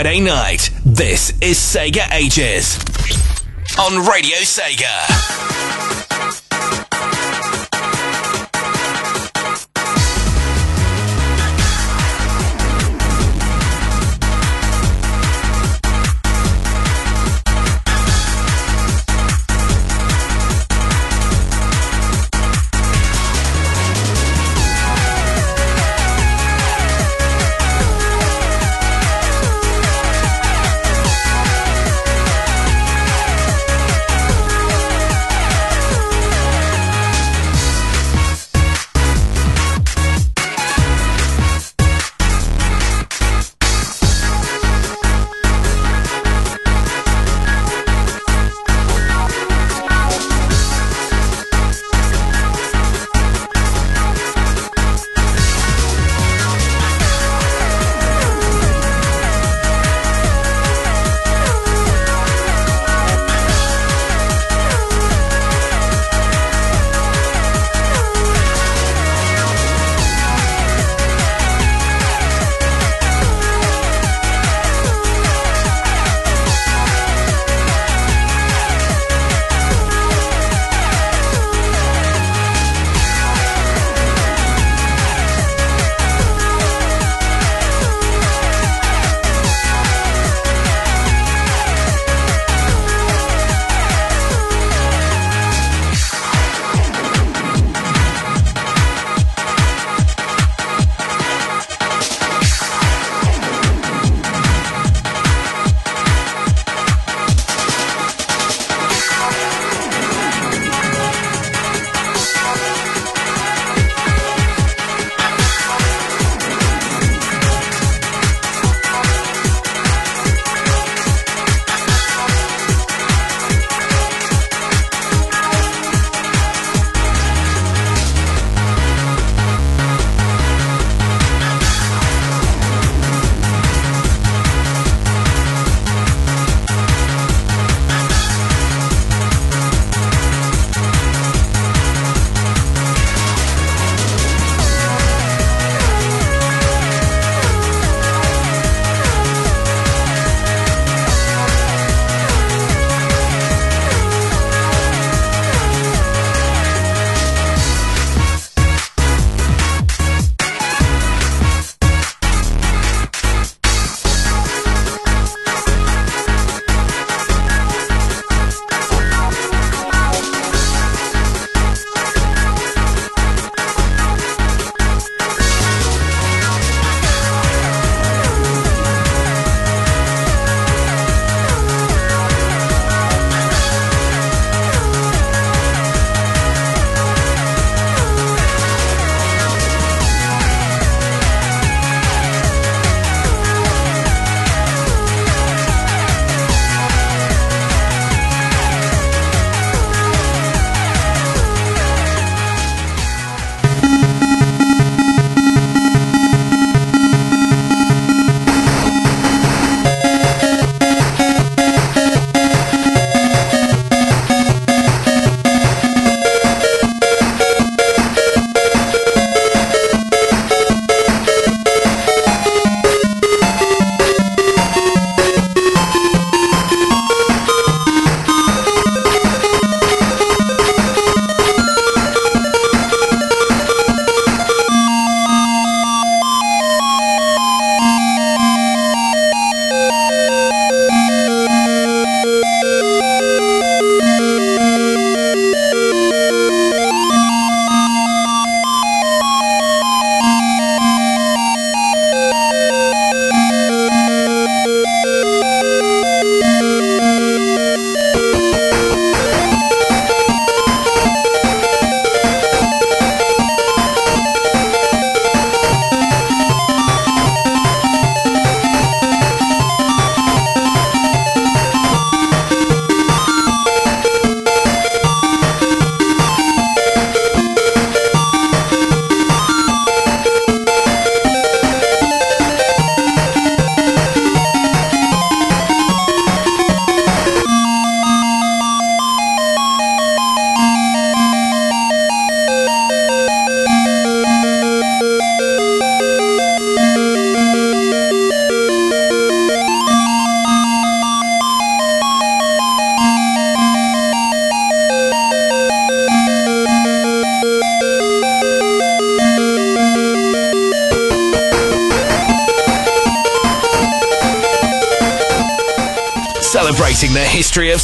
Friday night. This is Sega Ages on Radio Sega.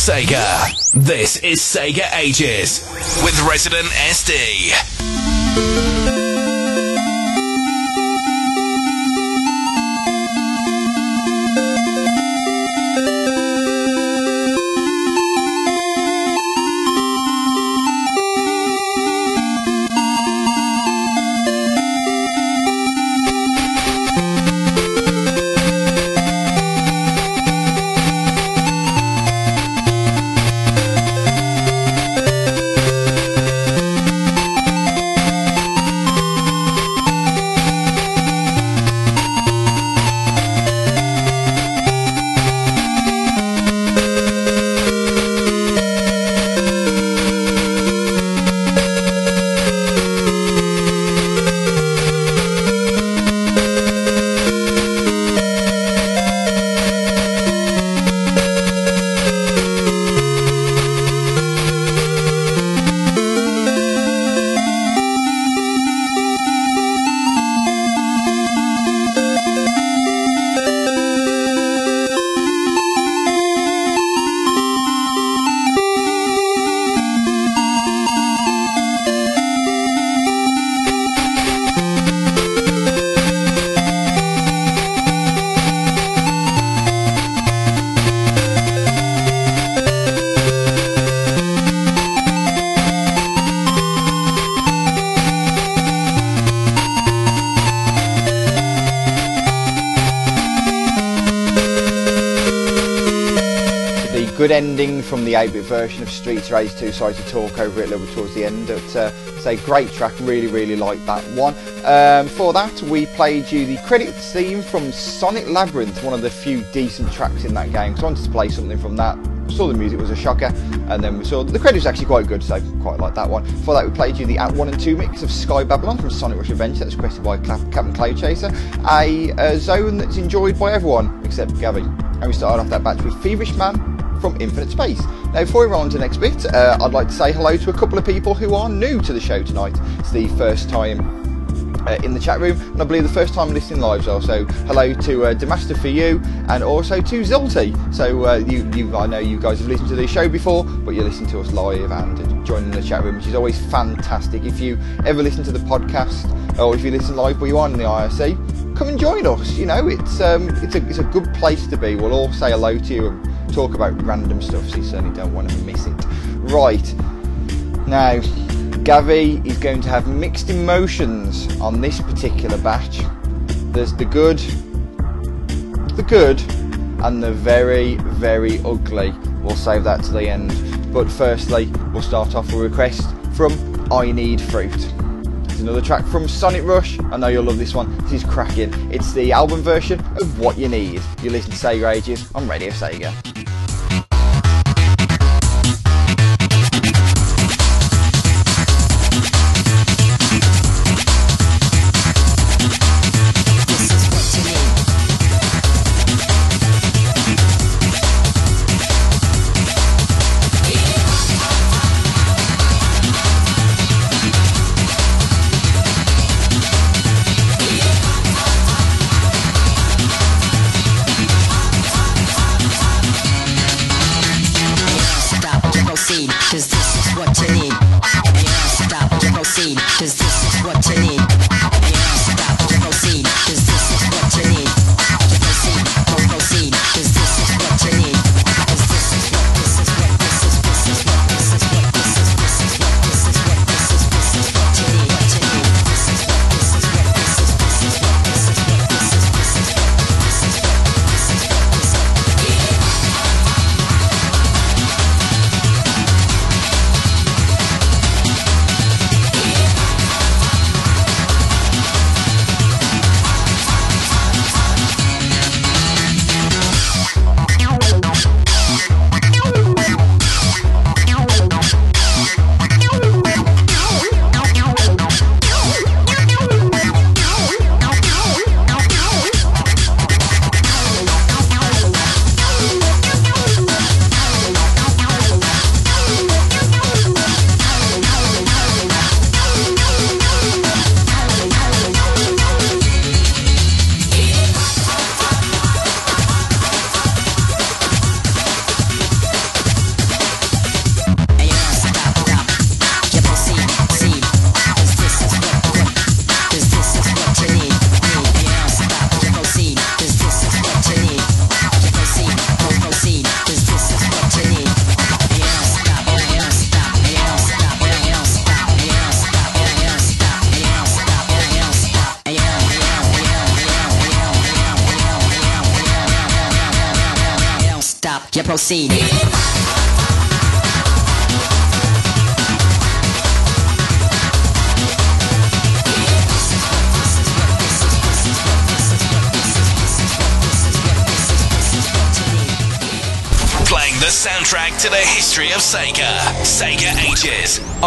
Sega. This is Sega Ages with Resident SD. 8-bit version of Streets Rage 2. Sorry to talk over it a little towards the end, but uh, it's a great track. Really, really like that one. Um, for that, we played you the credits theme from Sonic Labyrinth, one of the few decent tracks in that game. So I wanted to play something from that. Saw the music was a shocker, and then we saw the credits actually quite good, so quite like that one. For that, we played you the At 1 and 2 mix of Sky Babylon from Sonic Rush Adventure. That's requested by Cla- Captain Cloud Chaser, a, a zone that's enjoyed by everyone except Gavi. And we started off that batch with Feverish Man from Infinite Space. Now, before we roll on to the next bit, uh, I'd like to say hello to a couple of people who are new to the show tonight. It's the first time uh, in the chat room, and I believe the first time listening live as well. So, hello to uh, Demaster for you, and also to Zilty. So, uh, you, you, I know you guys have listened to the show before, but you're listening to us live and joining the chat room, which is always fantastic. If you ever listen to the podcast, or if you listen live where you are in the IRC, come and join us. You know, it's um, it's a it's a good place to be. We'll all say hello to you and talk about random stuff, so you certainly don't want to miss it. Right now, Gavi is going to have mixed emotions on this particular batch. There's the good, the good, and the very very ugly. We'll save that to the end. But firstly, we'll start off with a request from I Need Fruit. It's another track from Sonic Rush. I know you'll love this one. This is cracking. It's the album version of What You Need. You listen to Sega Ages on Radio Sega.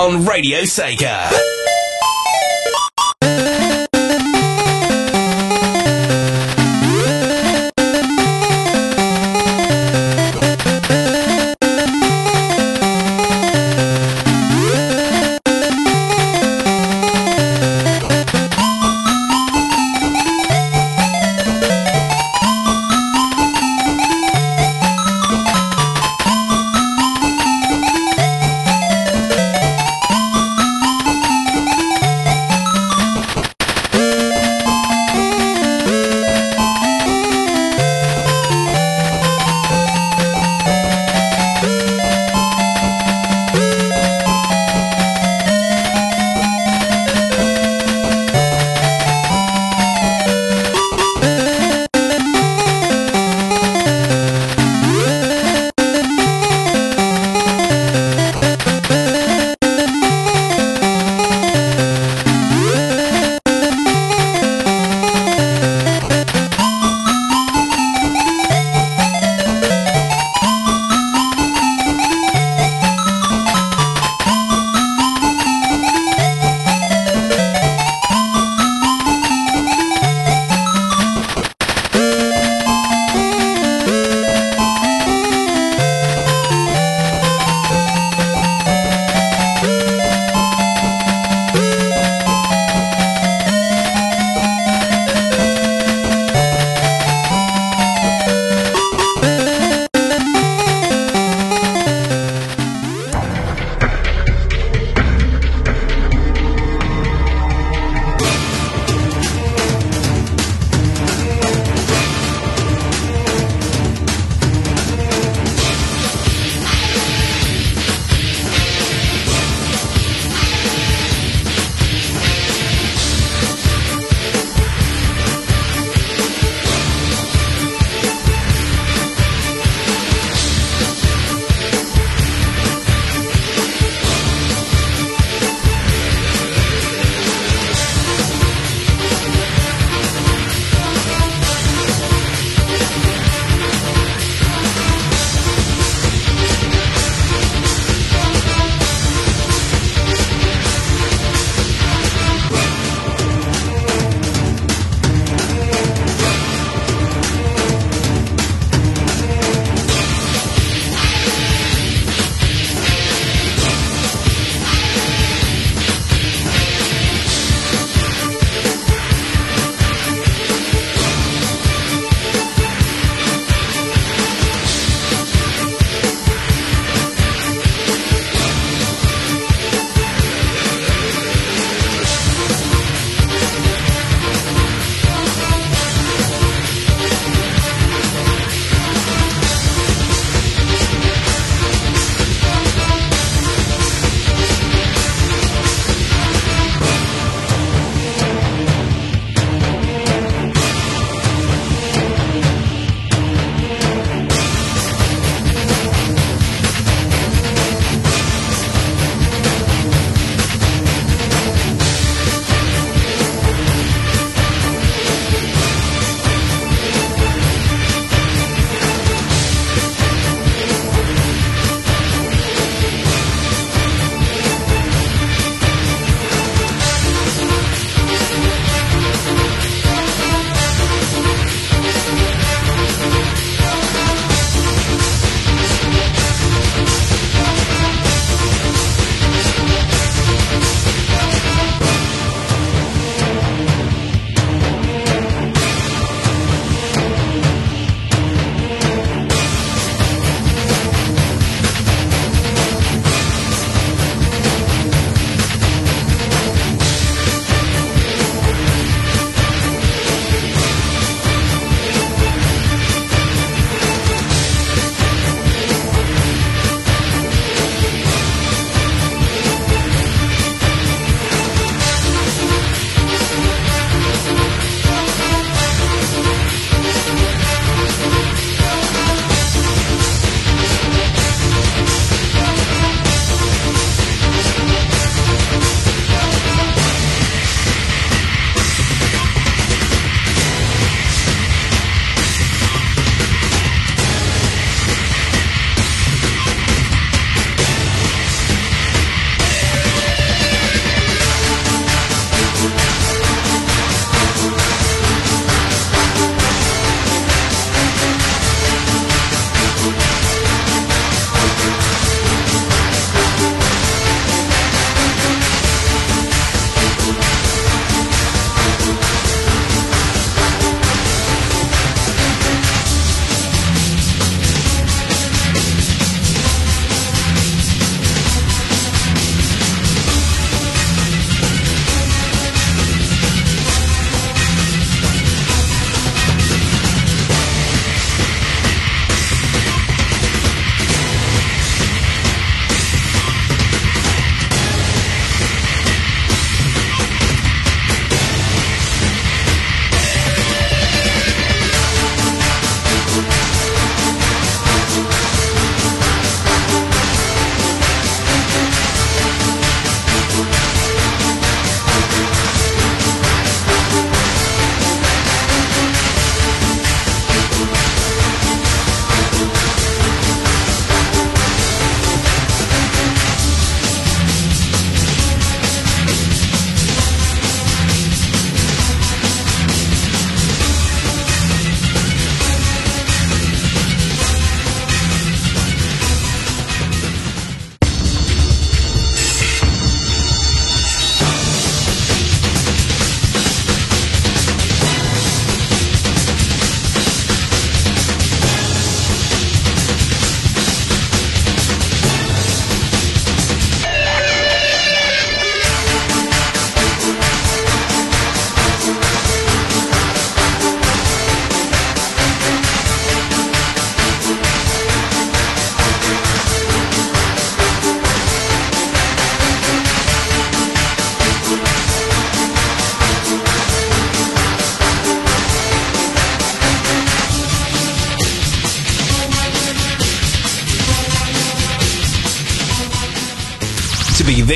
On Radio Sega.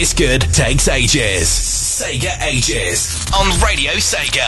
This Good takes ages. Sega Ages on Radio Sega.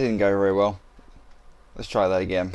didn't go very well. Let's try that again.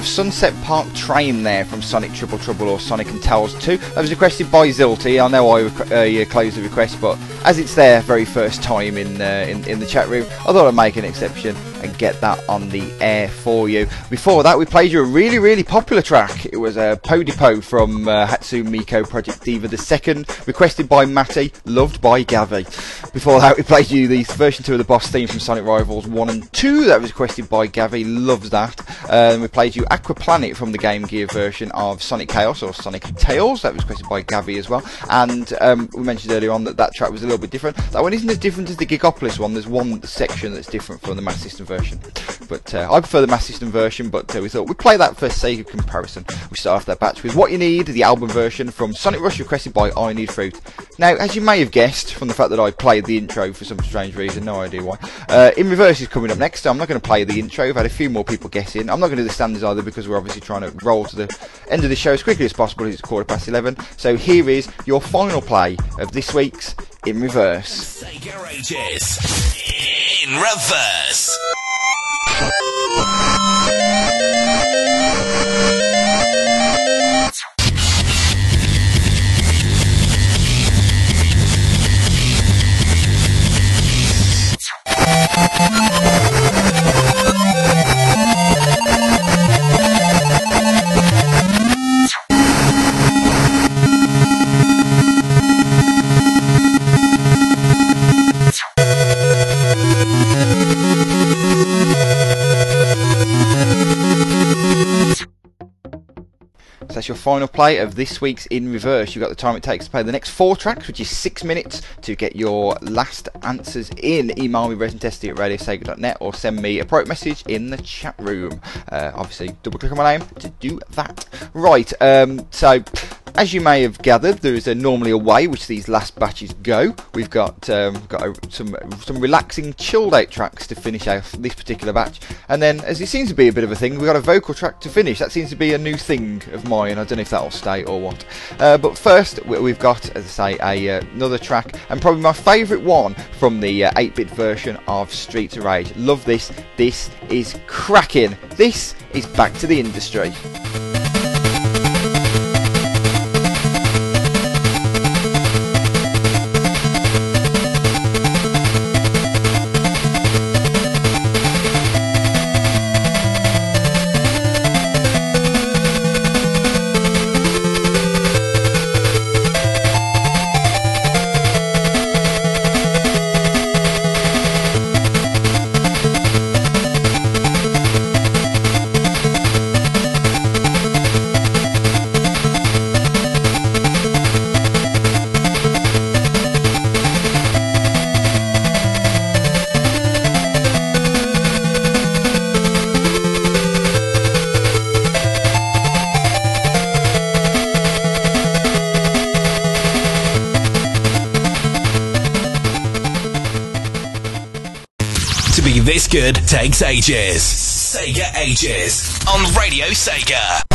of Sunset Park Train there from Sonic Triple Trouble or Sonic and Tails 2. That was requested by Zilty. I know I uh, closed the request, but as it's their very first time in, uh, in, in the chat room, I thought I'd make an exception and get that on the air for you. Before that, we played you a really, really popular track. It was a uh, PoPiPo from uh, Hatsune Miku Project Diva the second, requested by Matty, loved by Gavi. Before that, we played you the version two of the boss theme from Sonic Rivals 1 and 2. That was requested by Gavi, loves that. Uh, we played you Aqua Planet from the Game Gear version of Sonic Chaos or Sonic Tails. That was requested by Gavi as well. And um, we mentioned earlier on that that track was a little bit different. That one isn't as different as the Gigalopolis one. There's one section that's different from the Master System version. But uh, I prefer the Master System version, but uh, we thought we'd play that for sake of comparison. We start off that batch with What You Need, the album version from Sonic Rush requested by I Need Fruit. Now, as you may have guessed from the fact that I played the intro for some strange reason, no idea why, uh, In Reverse is coming up next. I'm not going to play the intro. We've had a few more people guessing. I'm not going to do the standards either because we're obviously trying to roll to the end of the show as quickly as possible. It's quarter past 11. So here is your final play of this week's In Reverse. In reverse. That's your final play of this week's In Reverse. You've got the time it takes to play the next four tracks, which is six minutes to get your last answers in. Email me resentesty at radiosega.net or send me a private message in the chat room. Uh, obviously, double click on my name to do that. Right, um, so as you may have gathered, there is a, normally a way which these last batches go. We've got um, got a, some some relaxing, chilled out tracks to finish off this particular batch, and then, as it seems to be a bit of a thing, we've got a vocal track to finish. That seems to be a new thing of mine. I don't know if that'll stay or what. Uh, but first, we- we've got, as I say, a, uh, another track, and probably my favourite one from the uh, 8-bit version of Streets of Rage. Love this. This is cracking. This is back to the industry. Takes ages. Sega Ages on Radio Sega.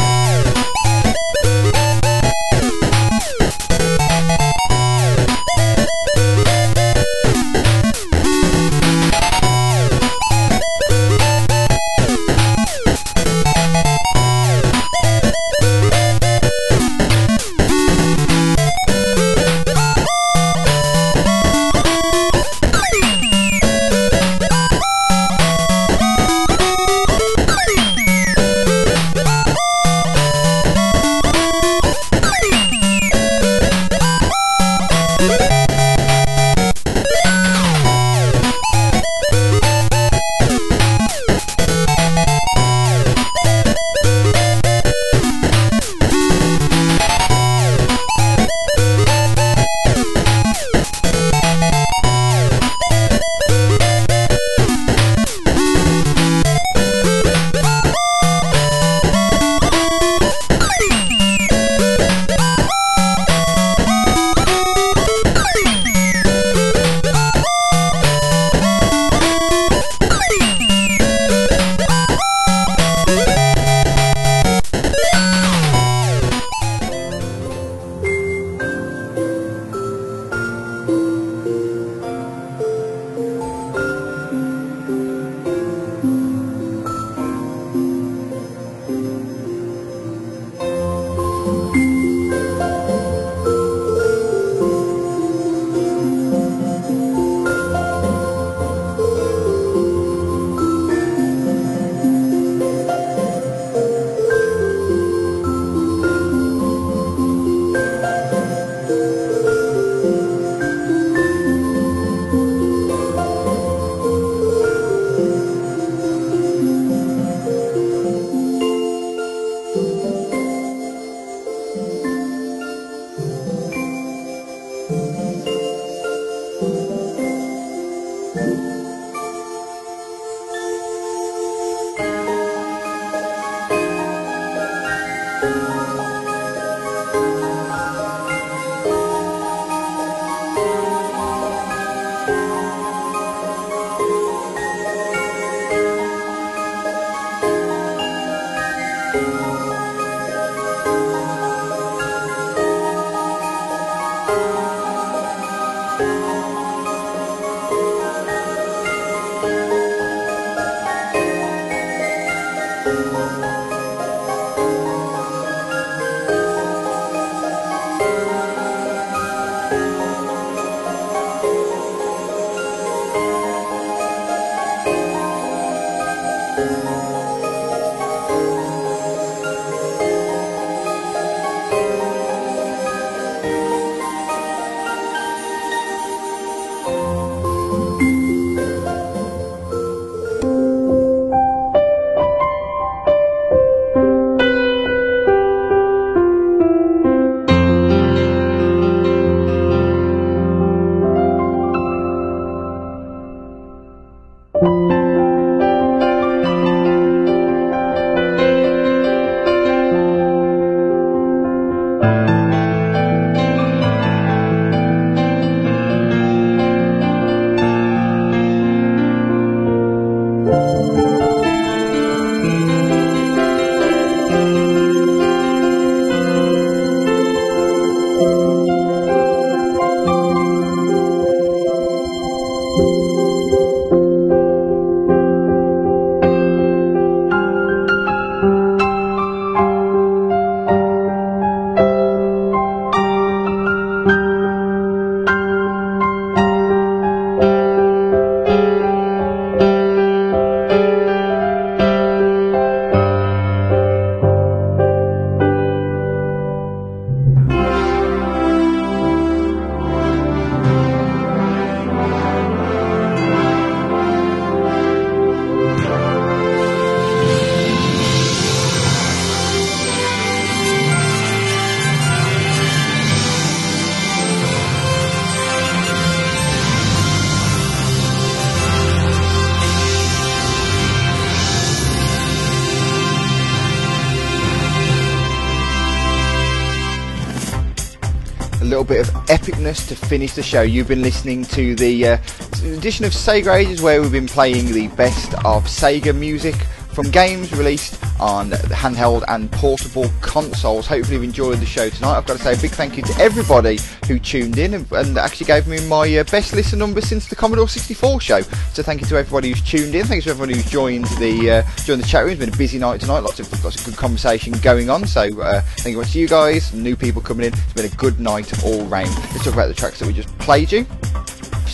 Epicness to finish the show. You've been listening to the uh, edition of Sega Ages where we've been playing the best of Sega music from games released on handheld and portable consoles. Hopefully, you've enjoyed the show tonight. I've got to say a big thank you to everybody who tuned in and, and actually gave me my uh, best listen number since the Commodore 64 show. So, thank you to everybody who's tuned in. Thanks to everybody who's joined the uh, joined the chat room. It's been a busy night tonight. Lots of lots of good conversation going on. So, uh, thank you much to you guys, new people coming in. It's been a good night all round. Let's talk about the tracks that we just played you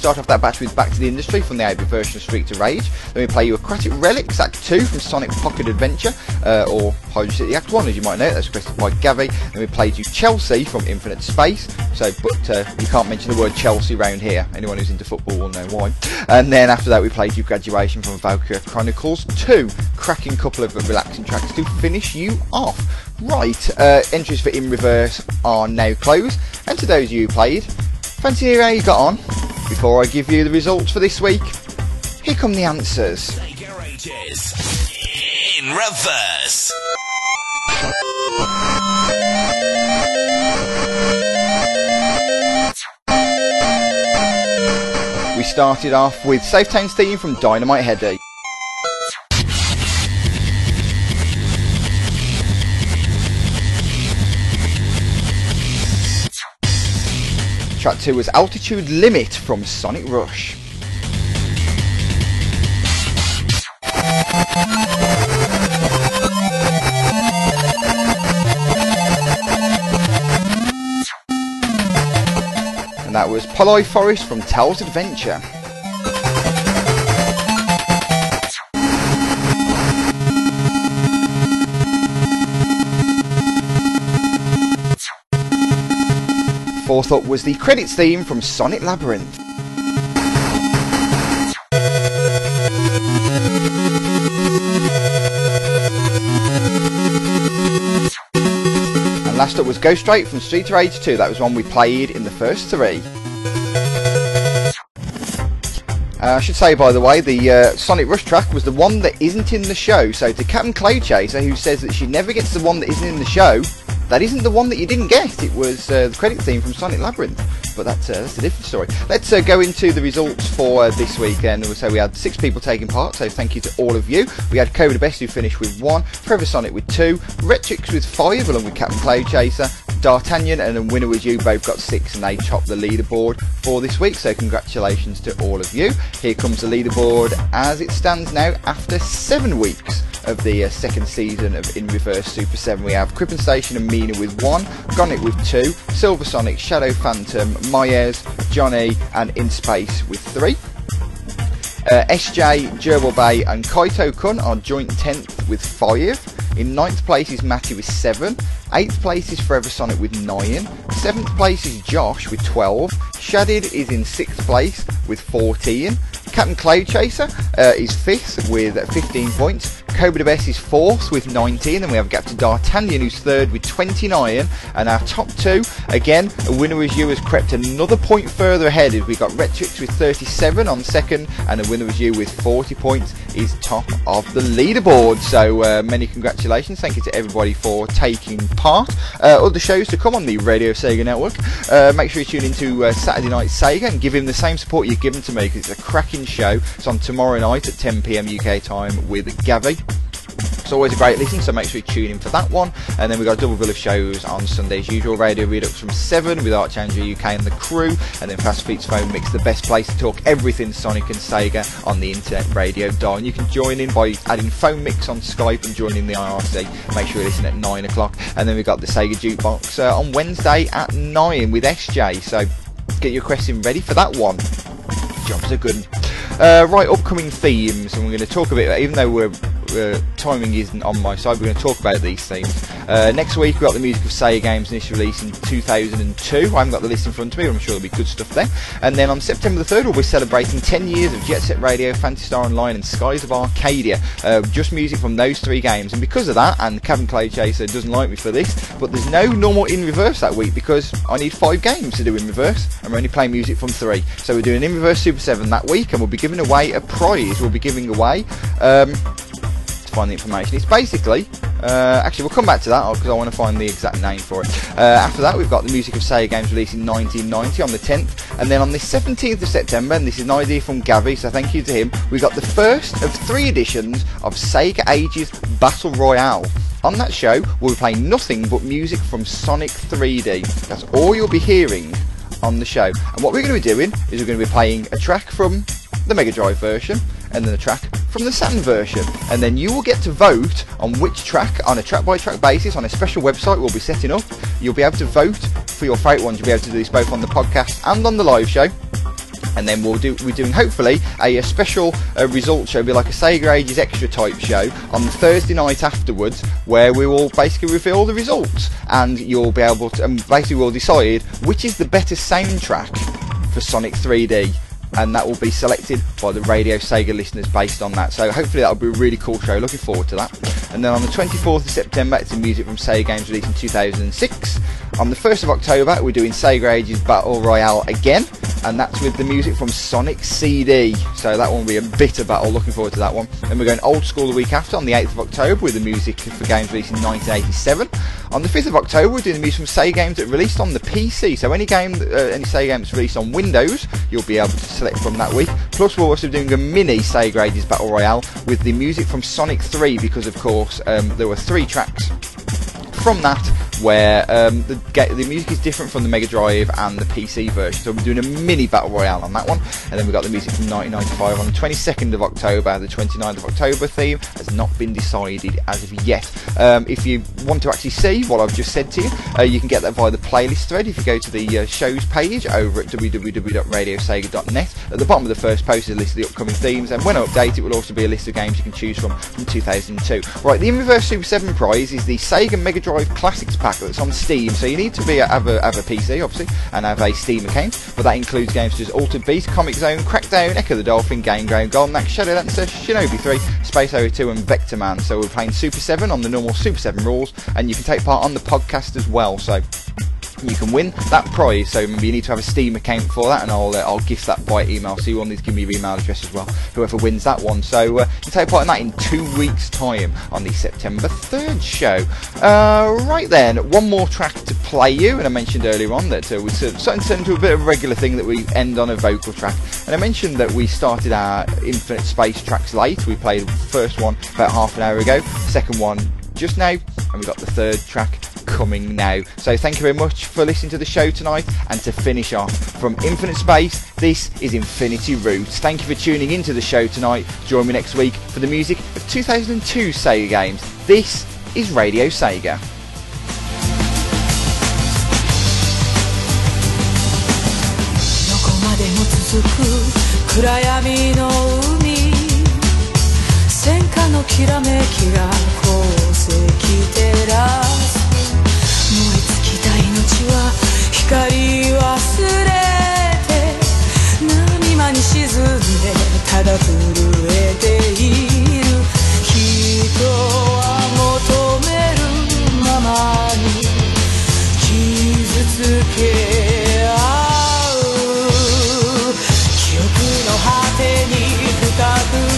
start off that batch with Back to the Industry from the 8 version of Streets of Rage. Then we play you Aquatic Relics Act 2 from Sonic Pocket Adventure, uh, or Hydro City Act 1 as you might know, that's requested by Gavi. Then we played you Chelsea from Infinite Space, so but uh, you can't mention the word Chelsea around here, anyone who's into football will know why. And then after that we played you Graduation from Valkyria Chronicles 2, cracking couple of relaxing tracks to finish you off. Right, uh, entries for In Reverse are now closed, and to those of you who played, fancy hearing how you got on? Before I give you the results for this week, here come the answers. In reverse. Started off with Safe Town's theme from Dynamite Headdy. Track 2 was Altitude Limit from Sonic Rush. That was Poloy Forest from Tails Adventure. Fourth up was the credits theme from Sonic Labyrinth. Up was Go Straight from Street Rage 2. That was one we played in the first three. Uh, I should say, by the way, the uh, Sonic Rush track was the one that isn't in the show. So to Captain Cloud Chaser, who says that she never gets the one that isn't in the show, that isn't the one that you didn't get. It was uh, the credit theme from Sonic Labyrinth. But that's, uh, that's a different story. Let's uh, go into the results for uh, this weekend. So we had six people taking part, so thank you to all of you. We had Cobra Best who finished with one, Forever Sonic with two, Retrix with five along with Captain Cloud Chaser, D'Artagnan and then winner was you both got six and they topped the leaderboard for this week so congratulations to all of you here comes the leaderboard as it stands now after seven weeks of the uh, second season of In Reverse Super 7 we have Crippen Station and Mina with one Gonic with two Silver Sonic Shadow Phantom Myers Johnny and In Space with three uh, SJ, Gerbil Bay and Kaito Kun are joint 10th with 5. In 9th place is Matty with 7. 8th place is Forever Sonic with 9. 7th place is Josh with 12. Shadid is in 6th place with 14. Captain Cloud Chaser uh, is 5th with 15 points. Cobra Best is 4th with 19. Then we have a gap to D'Artagnan who's 3rd with 29. And our top two, again, a winner as you has crept another point further ahead as we got Retrix with 37 on second and a winner as you with 40 points is top of the leaderboard. So uh, many congratulations. Thank you to everybody for taking part. Uh, other shows to come on the Radio Sega Network. Uh, make sure you tune into uh, Saturday Night Sega and give him the same support you've given to me because it's a cracking show. It's on tomorrow night at 10pm UK time with Gavi. It's always a great listen, so make sure you tune in for that one. And then we've got a double bill of shows on Sunday's usual. Radio Redux from 7 with Archangel UK and the crew. And then Fast Feet's Phone Mix, the best place to talk everything Sonic and Sega on the internet radio dial. And you can join in by adding Phone Mix on Skype and joining the IRC. Make sure you listen at 9 o'clock. And then we've got the Sega Jukebox uh, on Wednesday at 9 with SJ. So get your question ready for that one. Jobs are good. Uh, right, upcoming themes, and we're going to talk a bit. Even though we're uh, timing isn't on my side, we're going to talk about these themes. Uh, next week, we've got the music of Sega Games initial release in 2002. I haven't got the list in front of me, but I'm sure there'll be good stuff there. And then on September the 3rd, we'll be celebrating 10 years of Jet Set Radio, Phantasy Star Online, and Skies of Arcadia. Uh, just music from those three games. And because of that, and Captain Cloud Chaser doesn't like me for this, but there's no normal in reverse that week because I need five games to do in reverse, and we're only playing music from three. So we're doing in reverse Super 7 that week, and we'll be giving away a prize. We'll be giving away. Um, to find the information. It's basically Uh, actually, we'll come back to that because I want to find the exact name for it. Uh, after that, we've got the music of Sega games released in 1990 on the 10th, and then on the 17th of September, and this is an idea from Gavi, so thank you to him. We've got the first of three editions of Sega Ages Battle Royale. On that show, we'll be playing nothing but music from Sonic 3D. That's all you'll be hearing on the show. And what we're going to be doing is we're going to be playing a track from the Mega Drive version and then a track from the Saturn version. And then you will get to vote on which track on a track by track basis on a special website we'll be setting up. You'll be able to vote for your favourite ones. You'll be able to do this both on the podcast and on the live show and then we'll do we're doing hopefully a, a special uh, result show, be like a Sega Ages extra type show on Thursday night afterwards, where we will basically reveal the results, and you'll be able to, and basically we'll decide which is the better soundtrack for Sonic 3D. And that will be selected by the Radio Sega listeners based on that. So hopefully that'll be a really cool show. Looking forward to that. And then on the 24th of September, it's the music from Sega Games released in 2006. On the 1st of October, we're doing Sega Ages Battle Royale again, and that's with the music from Sonic CD. So that one will be a bitter battle. Looking forward to that one. Then we're going old school the week after on the 8th of October with the music for games released in 1987. On the 5th of October, we're doing the music from Sega games that released on the PC. So any game, uh, any Sega game that's released on Windows, you'll be able to select from that week. Plus, we're also doing a mini Sega Ages Battle Royale with the music from Sonic 3 because, of course, um, there were three tracks from that where um, the, the music is different from the Mega Drive and the PC version. So we're doing a mini battle royale on that one, and then we've got the music from 1995 on the 22nd of October. The 29th of October theme has not been decided as of yet. Um, if you want to actually see what I've just said to you, uh, you can get that via the playlist thread. If you go to the uh, shows page over at www.radiosega.net, at the bottom of the first post is a list of the upcoming themes, and when I update it, will also be a list of games you can choose from from 2002. Right, the Inverse Super 7 prize is the Sega Mega Drive Classics pack that's on Steam. So you need to be have, a, have a PC, obviously, and have a Steam account. But that includes games such as Altered Beast, Comix Zone, Crackdown, Ecco the Dolphin, Gain Ground, Golden Axe, Shadow Dancer, Shinobi 3, Space 02, and Vectorman. So we're playing Super 7 on the normal Super 7 rules, and you can take part on the podcast as well. So you can win that prize. So maybe you need to have a Steam account for that, and I'll uh, I'll gift that by email. So you will need to give me your email address as well. Whoever wins that one. So uh, you take part in that in two weeks' time on the September third show. Uh, right then, one more track to play you, and I mentioned earlier on that uh, we sort of starting to turn into a bit of a regular thing that we end on a vocal track. And I mentioned that we started our Infinite Space tracks late. We played the first one about half an hour ago, second one just now, and we've got the third track coming now. So thank you very much for listening to the show tonight. And to finish off from Infinite Space, this is Infinity Roots. Thank you for tuning into the show tonight. Join me next week for the music of 2002 Sega games. This is Radio Sega. でき照らす。燃え尽きた命は光忘れて波間に沈んでただ震えている。人は求めるままに。傷つけ合う。記憶の果てに深く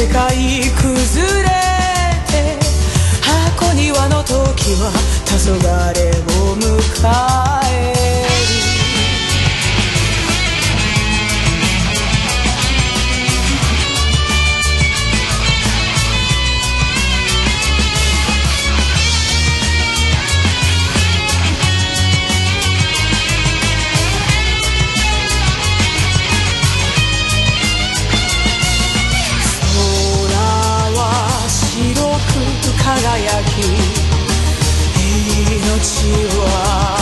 世界崩れ。て箱庭の時は黄昏を迎え。起我。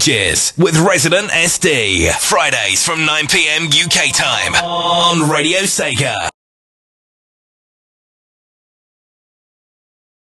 Ages with Resident SD. Fridays from 9pm UK time on Radio Sega.